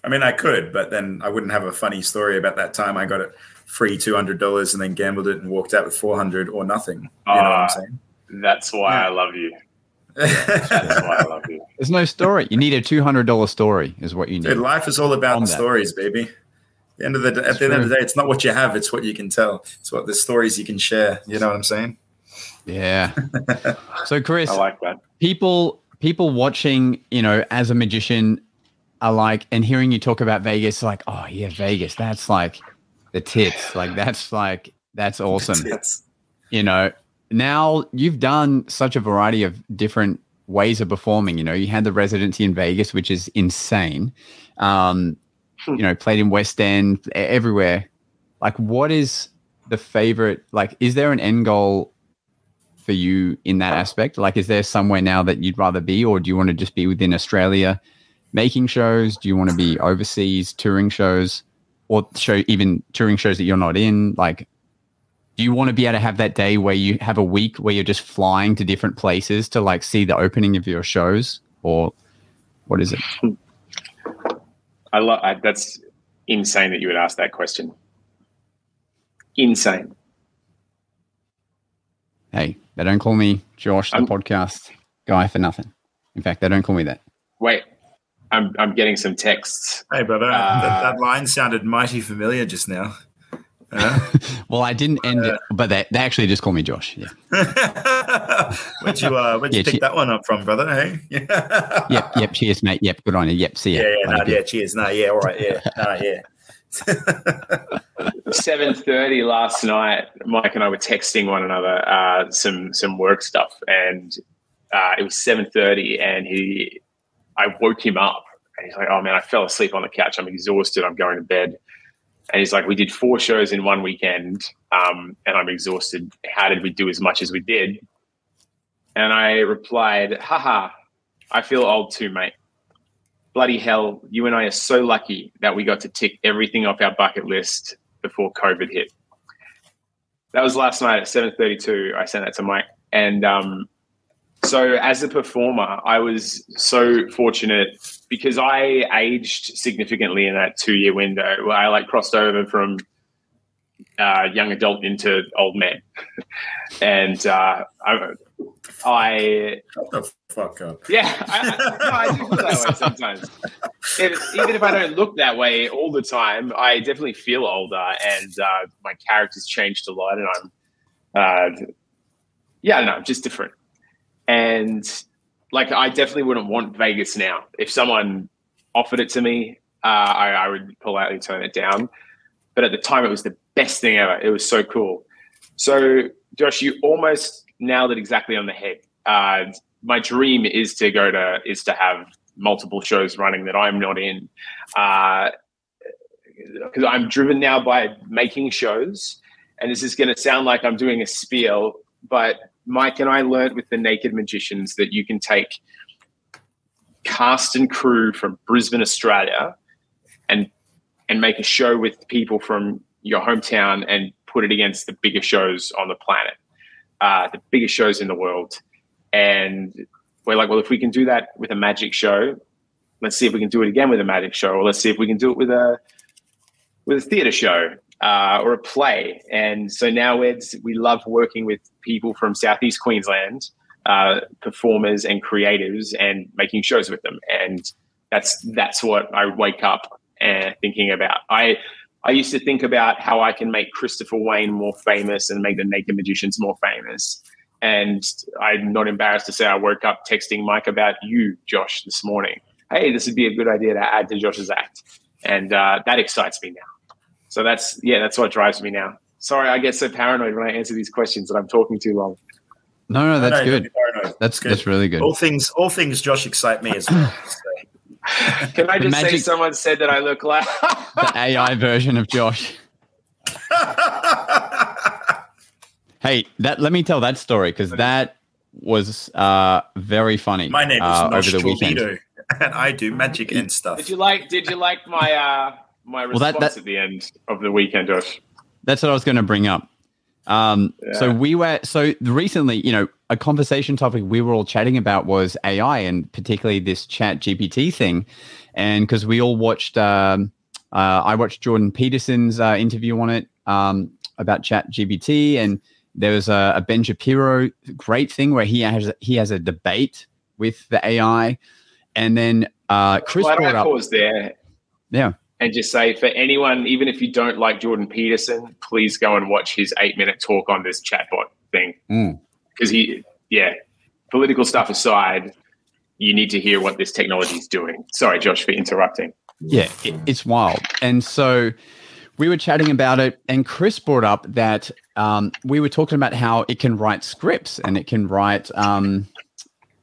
I mean, I could, but then I wouldn't have a funny story about that time I got it free two hundred dollars and then gambled it and walked out with four hundred or nothing. You know what I'm Ah. saying? That's why I love you. *laughs* That's why I love you. There's no story. You need a two hundred dollar story, is what you need. Dude, life is all about the stories, baby. At the end of the day, at the end of the day, it's not what you have; it's what you can tell. It's what the stories you can share. You know what I'm saying? Yeah. *laughs* so, Chris, I like that. people people watching, you know, as a magician, are like, and hearing you talk about Vegas, like, oh yeah, Vegas, that's like the tits, like that's like that's *laughs* awesome. It's- you know now you've done such a variety of different ways of performing you know you had the residency in vegas which is insane um you know played in west end everywhere. Like what is the favorite like is there an end goal for you in that aspect? Like is there somewhere now that you'd rather be or do you want to just be within australia making shows? Do you want to be overseas touring shows or show even touring shows that you're not in? Like do you want to be able to have that day where you have a week where you're just flying to different places to like see the opening of your shows or what is it *laughs* I love that's insane that you would ask that question. Insane. hey they don't call me josh the I'm- podcast guy for nothing in fact they don't call me that Wait, I'm I'm getting some texts. Hey, brother, Uh, that, that line sounded mighty familiar just now. Uh, *laughs* well i didn't end it but they, they actually just call me josh yeah *laughs* where'd you uh, where'd you pick che- that one up from, brother? Hey, yeah, *laughs* yep yep cheers mate yep good on you yep see ya yeah, yeah, no, yeah. Cheers, no, yeah, all right, yeah, no, yeah. Seven thirty last night, Mike and I were texting one another uh, some some work stuff, and uh, it was seven thirty, and he, I woke him up, and he's like, "Oh man, I fell asleep on the couch. I'm exhausted. I'm going to bed." And he's like, "We did four shows in one weekend, um, and I'm exhausted. How did we do as much as we did?" And I replied, "Haha, I feel old too, mate." bloody hell, you and I are so lucky that we got to tick everything off our bucket list before COVID hit. That was last night at 7:32. I sent that to Mike, and um, so as a performer, I was so fortunate because I aged significantly in that two-year window. Where I like crossed over from uh, young adult into old man, *laughs* and uh, I, I Shut the fuck up. yeah, I, I, no, I do feel that way *laughs* sometimes. If, even if I don't look that way all the time, I definitely feel older, and uh, my character's changed a lot, and I'm, uh, yeah, no, just different. And like, I definitely wouldn't want Vegas now. If someone offered it to me, uh, I, I would politely turn it down. But at the time, it was the best thing ever. It was so cool. So, Josh, you almost nailed it exactly on the head. Uh, my dream is to go to is to have multiple shows running that I'm not in, because I'm driven now by making shows, and this is going to sound like I'm doing a spiel, but Mike and I learned with the Naked Magicians that you can take cast and crew from Brisbane, Australia, and and make a show with people from your hometown and put it against the biggest shows on the planet, uh, the biggest shows in the world. And we're like, well, if we can do that with a magic show, let's see if we can do it again with a magic show, or let's see if we can do it with a with a theatre show uh, or a play. And so now it's we love working with people from Southeast Queensland, uh, performers and creatives, and making shows with them. And that's that's what I wake up and thinking about. I I used to think about how I can make Christopher Wayne more famous and make the Naked Magicians more famous. and I'm not embarrassed to say I woke up texting Mike about you, Josh, this morning. Hey, this would be a good idea to add to Josh's act, and uh, that excites me now. So that's yeah, that's what drives me now. Sorry, I get so paranoid when I answer these questions that I'm talking too long. No, no, that's No, good. no, no, That's good. that's really good. All things, all things, Josh excite me as well. *clears throat* So. Can I The just say someone said that I look like *laughs* The AI version of Josh. *laughs* Hey, that let me tell that story because that was uh, very funny. My name is uh, over the weekend. *laughs* And I do magic and stuff. Did you like? Did you like my uh, my Well, that- response that- at the end of the weekend, Josh? That's what I was going to bring up. Um, So we were so recently, you know, a conversation topic we were all chatting about was AI and particularly this Chat GPT thing, and because we all watched, um, uh, I watched Jordan Peterson's uh, interview on it um, about Chat GPT, and there was a, a Ben Shapiro great thing where he has he has a debate with the AI, and then uh, Chris don't brought up, pause there? Yeah, and just say for anyone, even if you don't like Jordan Peterson, please go and watch his eight minute talk on this chatbot thing Mm. because he, yeah, political stuff aside, you need to hear what this technology is doing. Sorry, Josh, for interrupting. Yeah, it, it's wild. And so we were chatting about it, and Chris brought up that um, we were talking about how it can write scripts and it can write um,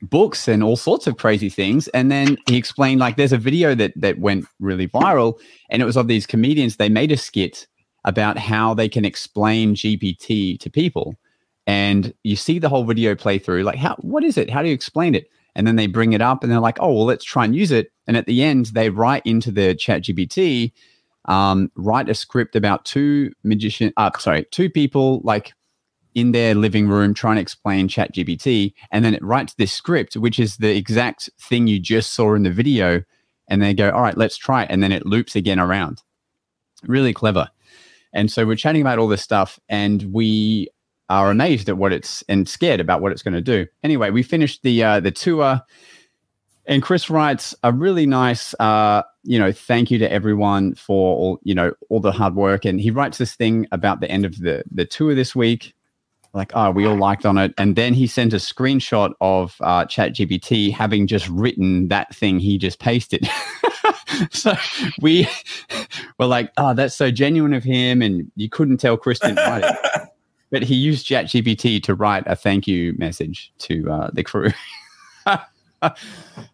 books and all sorts of crazy things. And then he explained like there's a video that that went really viral, and it was of these comedians. They made a skit about how they can explain GPT to people, and you see the whole video play through. Like, how what is it? How do you explain it? And then they bring it up, and they're like, "Oh, well, let's try and use it." And at the end, they write into the Chat GPT, um, write a script about two magician, uh, sorry, two people like in their living room trying to explain Chat GPT, and then it writes this script, which is the exact thing you just saw in the video, and they go, "All right, let's try it," and then it loops again around. Really clever. And so we're chatting about all this stuff, and we are amazed at what it's and scared about what it's going to do. Anyway, we finished the uh, the tour, and Chris writes a really nice, uh, you know, thank you to everyone for all you know all the hard work, and he writes this thing about the end of the the tour this week. Like, oh, we all liked on it, and then he sent a screenshot of uh, ChatGPT having just written that thing he just pasted. *laughs* so we *laughs* were like, oh, that's so genuine of him, and you couldn't tell Chris didn't write it *laughs* but he used ChatGPT to write a thank you message to uh, the crew.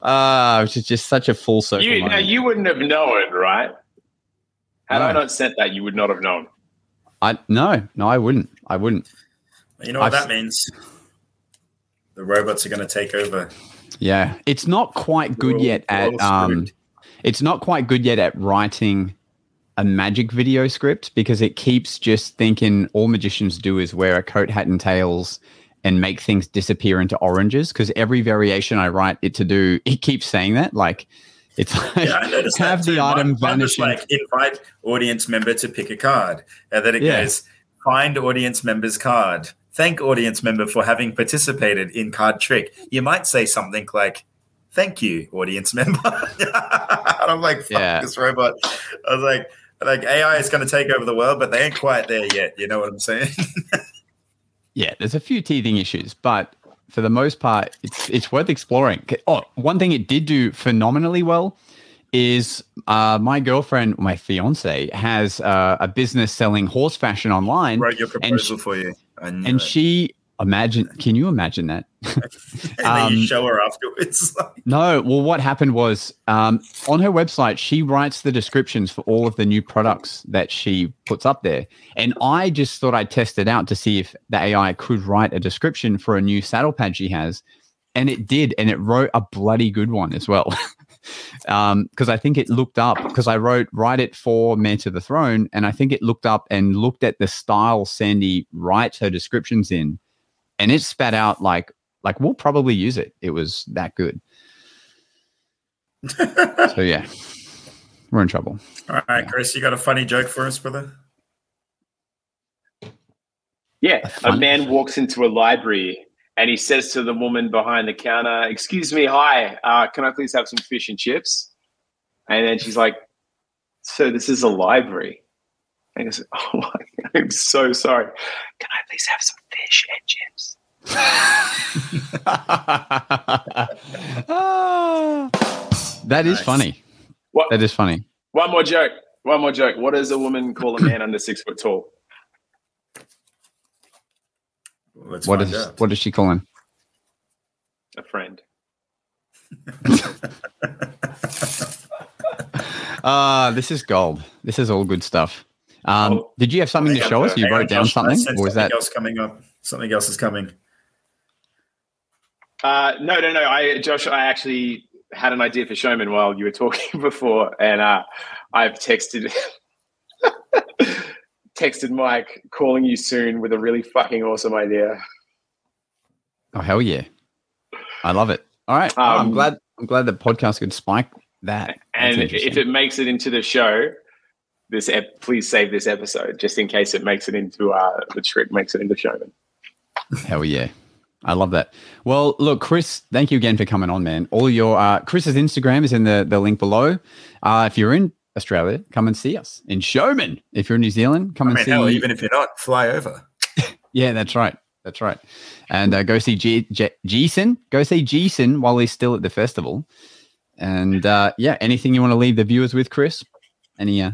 uh, which is just such a full circle. You, now, you wouldn't have known, right? Had I not sent that, you would not have known. I no, no, I wouldn't. I wouldn't. You know what I've- that means? The robots are going to take over. Yeah, it's not quite good all- yet at um, it's not quite good yet at writing a magic video script because it keeps just thinking all magicians do is wear a coat, hat, and tails and make things disappear into oranges. Because every variation I write it to do, *laughs* it keeps saying that. Like it's like Yeah, have the item Mine- mine vanish. like invite audience member to pick a card, and then it Yeah. goes find audience member's card. Thank audience member for having participated in card trick. You might say something like, "Thank you, audience member." *laughs* and I'm like, "Fuck Yeah. this robot." I was like, "Like AI is going to take over the world, but they ain't quite there yet." You know what I'm saying? *laughs* yeah, there's a few teething issues, but for the most part, it's it's worth exploring. Oh, one thing it did do phenomenally well is uh, my girlfriend, my fiance, has uh, a business selling horse fashion online, Wrote your proposal for you, and it. she imagine. Can you imagine that? *laughs* and then you um, show her afterwards. *laughs* No, well, what happened was um, on her website, she writes the descriptions for all of the new products that she puts up there. And I just thought I'd test it out to see if the AI could write a description for a new saddle pad she has. And it did. And it wrote a bloody good one as well. *laughs* Um, because I think it looked up, because I wrote, write it for Mayor to the Throne. And I think it looked up and looked at the style Sandy writes her descriptions in. And it spat out like, like we'll probably use it. It was that good. So yeah, we're in trouble. All right, Chris, you got a funny joke for us, brother? Yeah, a fun- man walks into a library and he says to the woman behind the counter, "Excuse me, hi, uh, can I please have some fish and chips?" And then she's like, "So this is a library?" And he goes, *laughs* "Oh my, I'm so sorry. Can I please have some fish and chips?" *laughs* That is Nice. funny. What? That is funny. One more joke. One more joke. What does a woman call a man *clears throat* under six foot tall? Let's What find is out. what is she calling? A friend. *laughs* Ah, this is gold. This is all good stuff. Um, Oh. did you have something to show on, us? You wrote down Josh, something, sense or was that? else coming up? Something else is coming. Uh, no, no, no. I, Josh, I actually had an idea for Showman while you were talking *laughs* before, and uh, I've texted *laughs* texted Mike calling you soon with a really fucking awesome idea. Oh hell yeah! I love it. All right, Oh, I'm Um, glad. I'm glad the podcast could spike that. That's And if it makes it into the show, this ep- please save this episode just in case it makes it into uh, the trick makes it into Showman. Hell yeah. I love that. Well, look, Chris, thank you again for coming on, man. All your uh, Chris's Instagram is in the, the link below. Uh, if you're in Australia, come and see us in Showman. If you're in New Zealand, come I and mean, see. hell, even if you're not, fly over. *laughs* yeah, that's right. That's right. And uh, go see G- G- Jason. Go see Jason while he's still at the festival. And uh, yeah, anything you want to leave the viewers with, Chris? Any? Uh,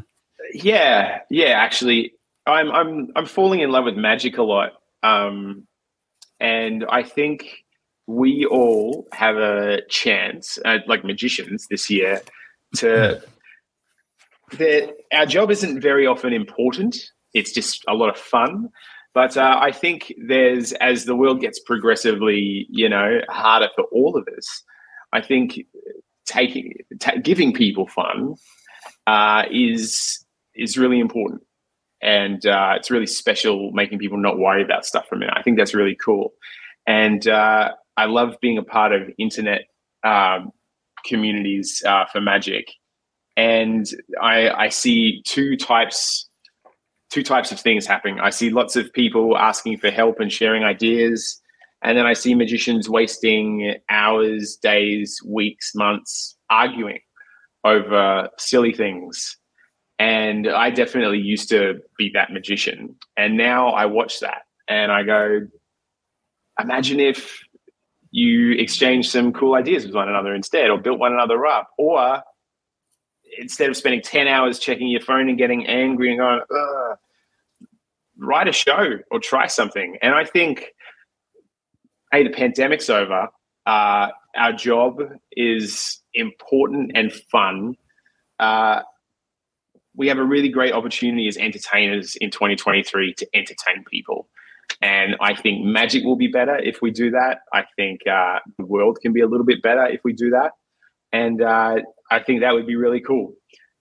Yeah, yeah. Actually, I'm I'm I'm falling in love with magic a lot, um, and I think we all have a chance, uh, like magicians, this year, to that our job isn't very often important. It's just a lot of fun. But uh, I think there's as the world gets progressively, you know, harder for all of us. I think taking ta- giving people fun uh, is is really important, and uh, it's really special making people not worry about stuff for a minute. I think that's really cool, and uh, I love being a part of internet um, communities uh, for magic, and I, I see two types two types of things happening. I see lots of people asking for help and sharing ideas. And then I see magicians wasting hours, days, weeks, months arguing over silly things. And I definitely used to be that magician. And now I watch that and I go, imagine if you exchange some cool ideas with one another instead, or built one another up, or instead of spending 10 hours checking your phone and getting angry and going, Ugh, write a show or try something. And I think, hey, the pandemic's over. Uh, our job is important and fun. Uh, we have a really great opportunity as entertainers in 2023 to entertain people. And I think magic will be better if we do that. I think uh, the world can be a little bit better if we do that. And uh, I think that would be really cool.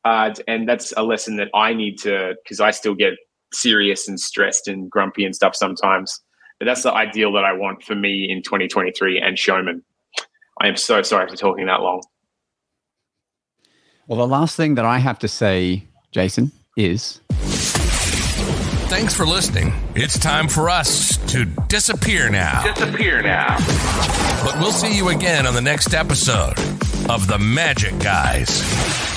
Uh, and that's a lesson that I need to, because I still get serious and stressed and grumpy and stuff sometimes. But that's the ideal that I want for me in 2023 and showman. I am so sorry for talking that long. well, the last thing that I have to say, Jason, is Thanks for listening. It's time for us to disappear now. Disappear now. But we'll see you again on the next episode of The Magic Guys.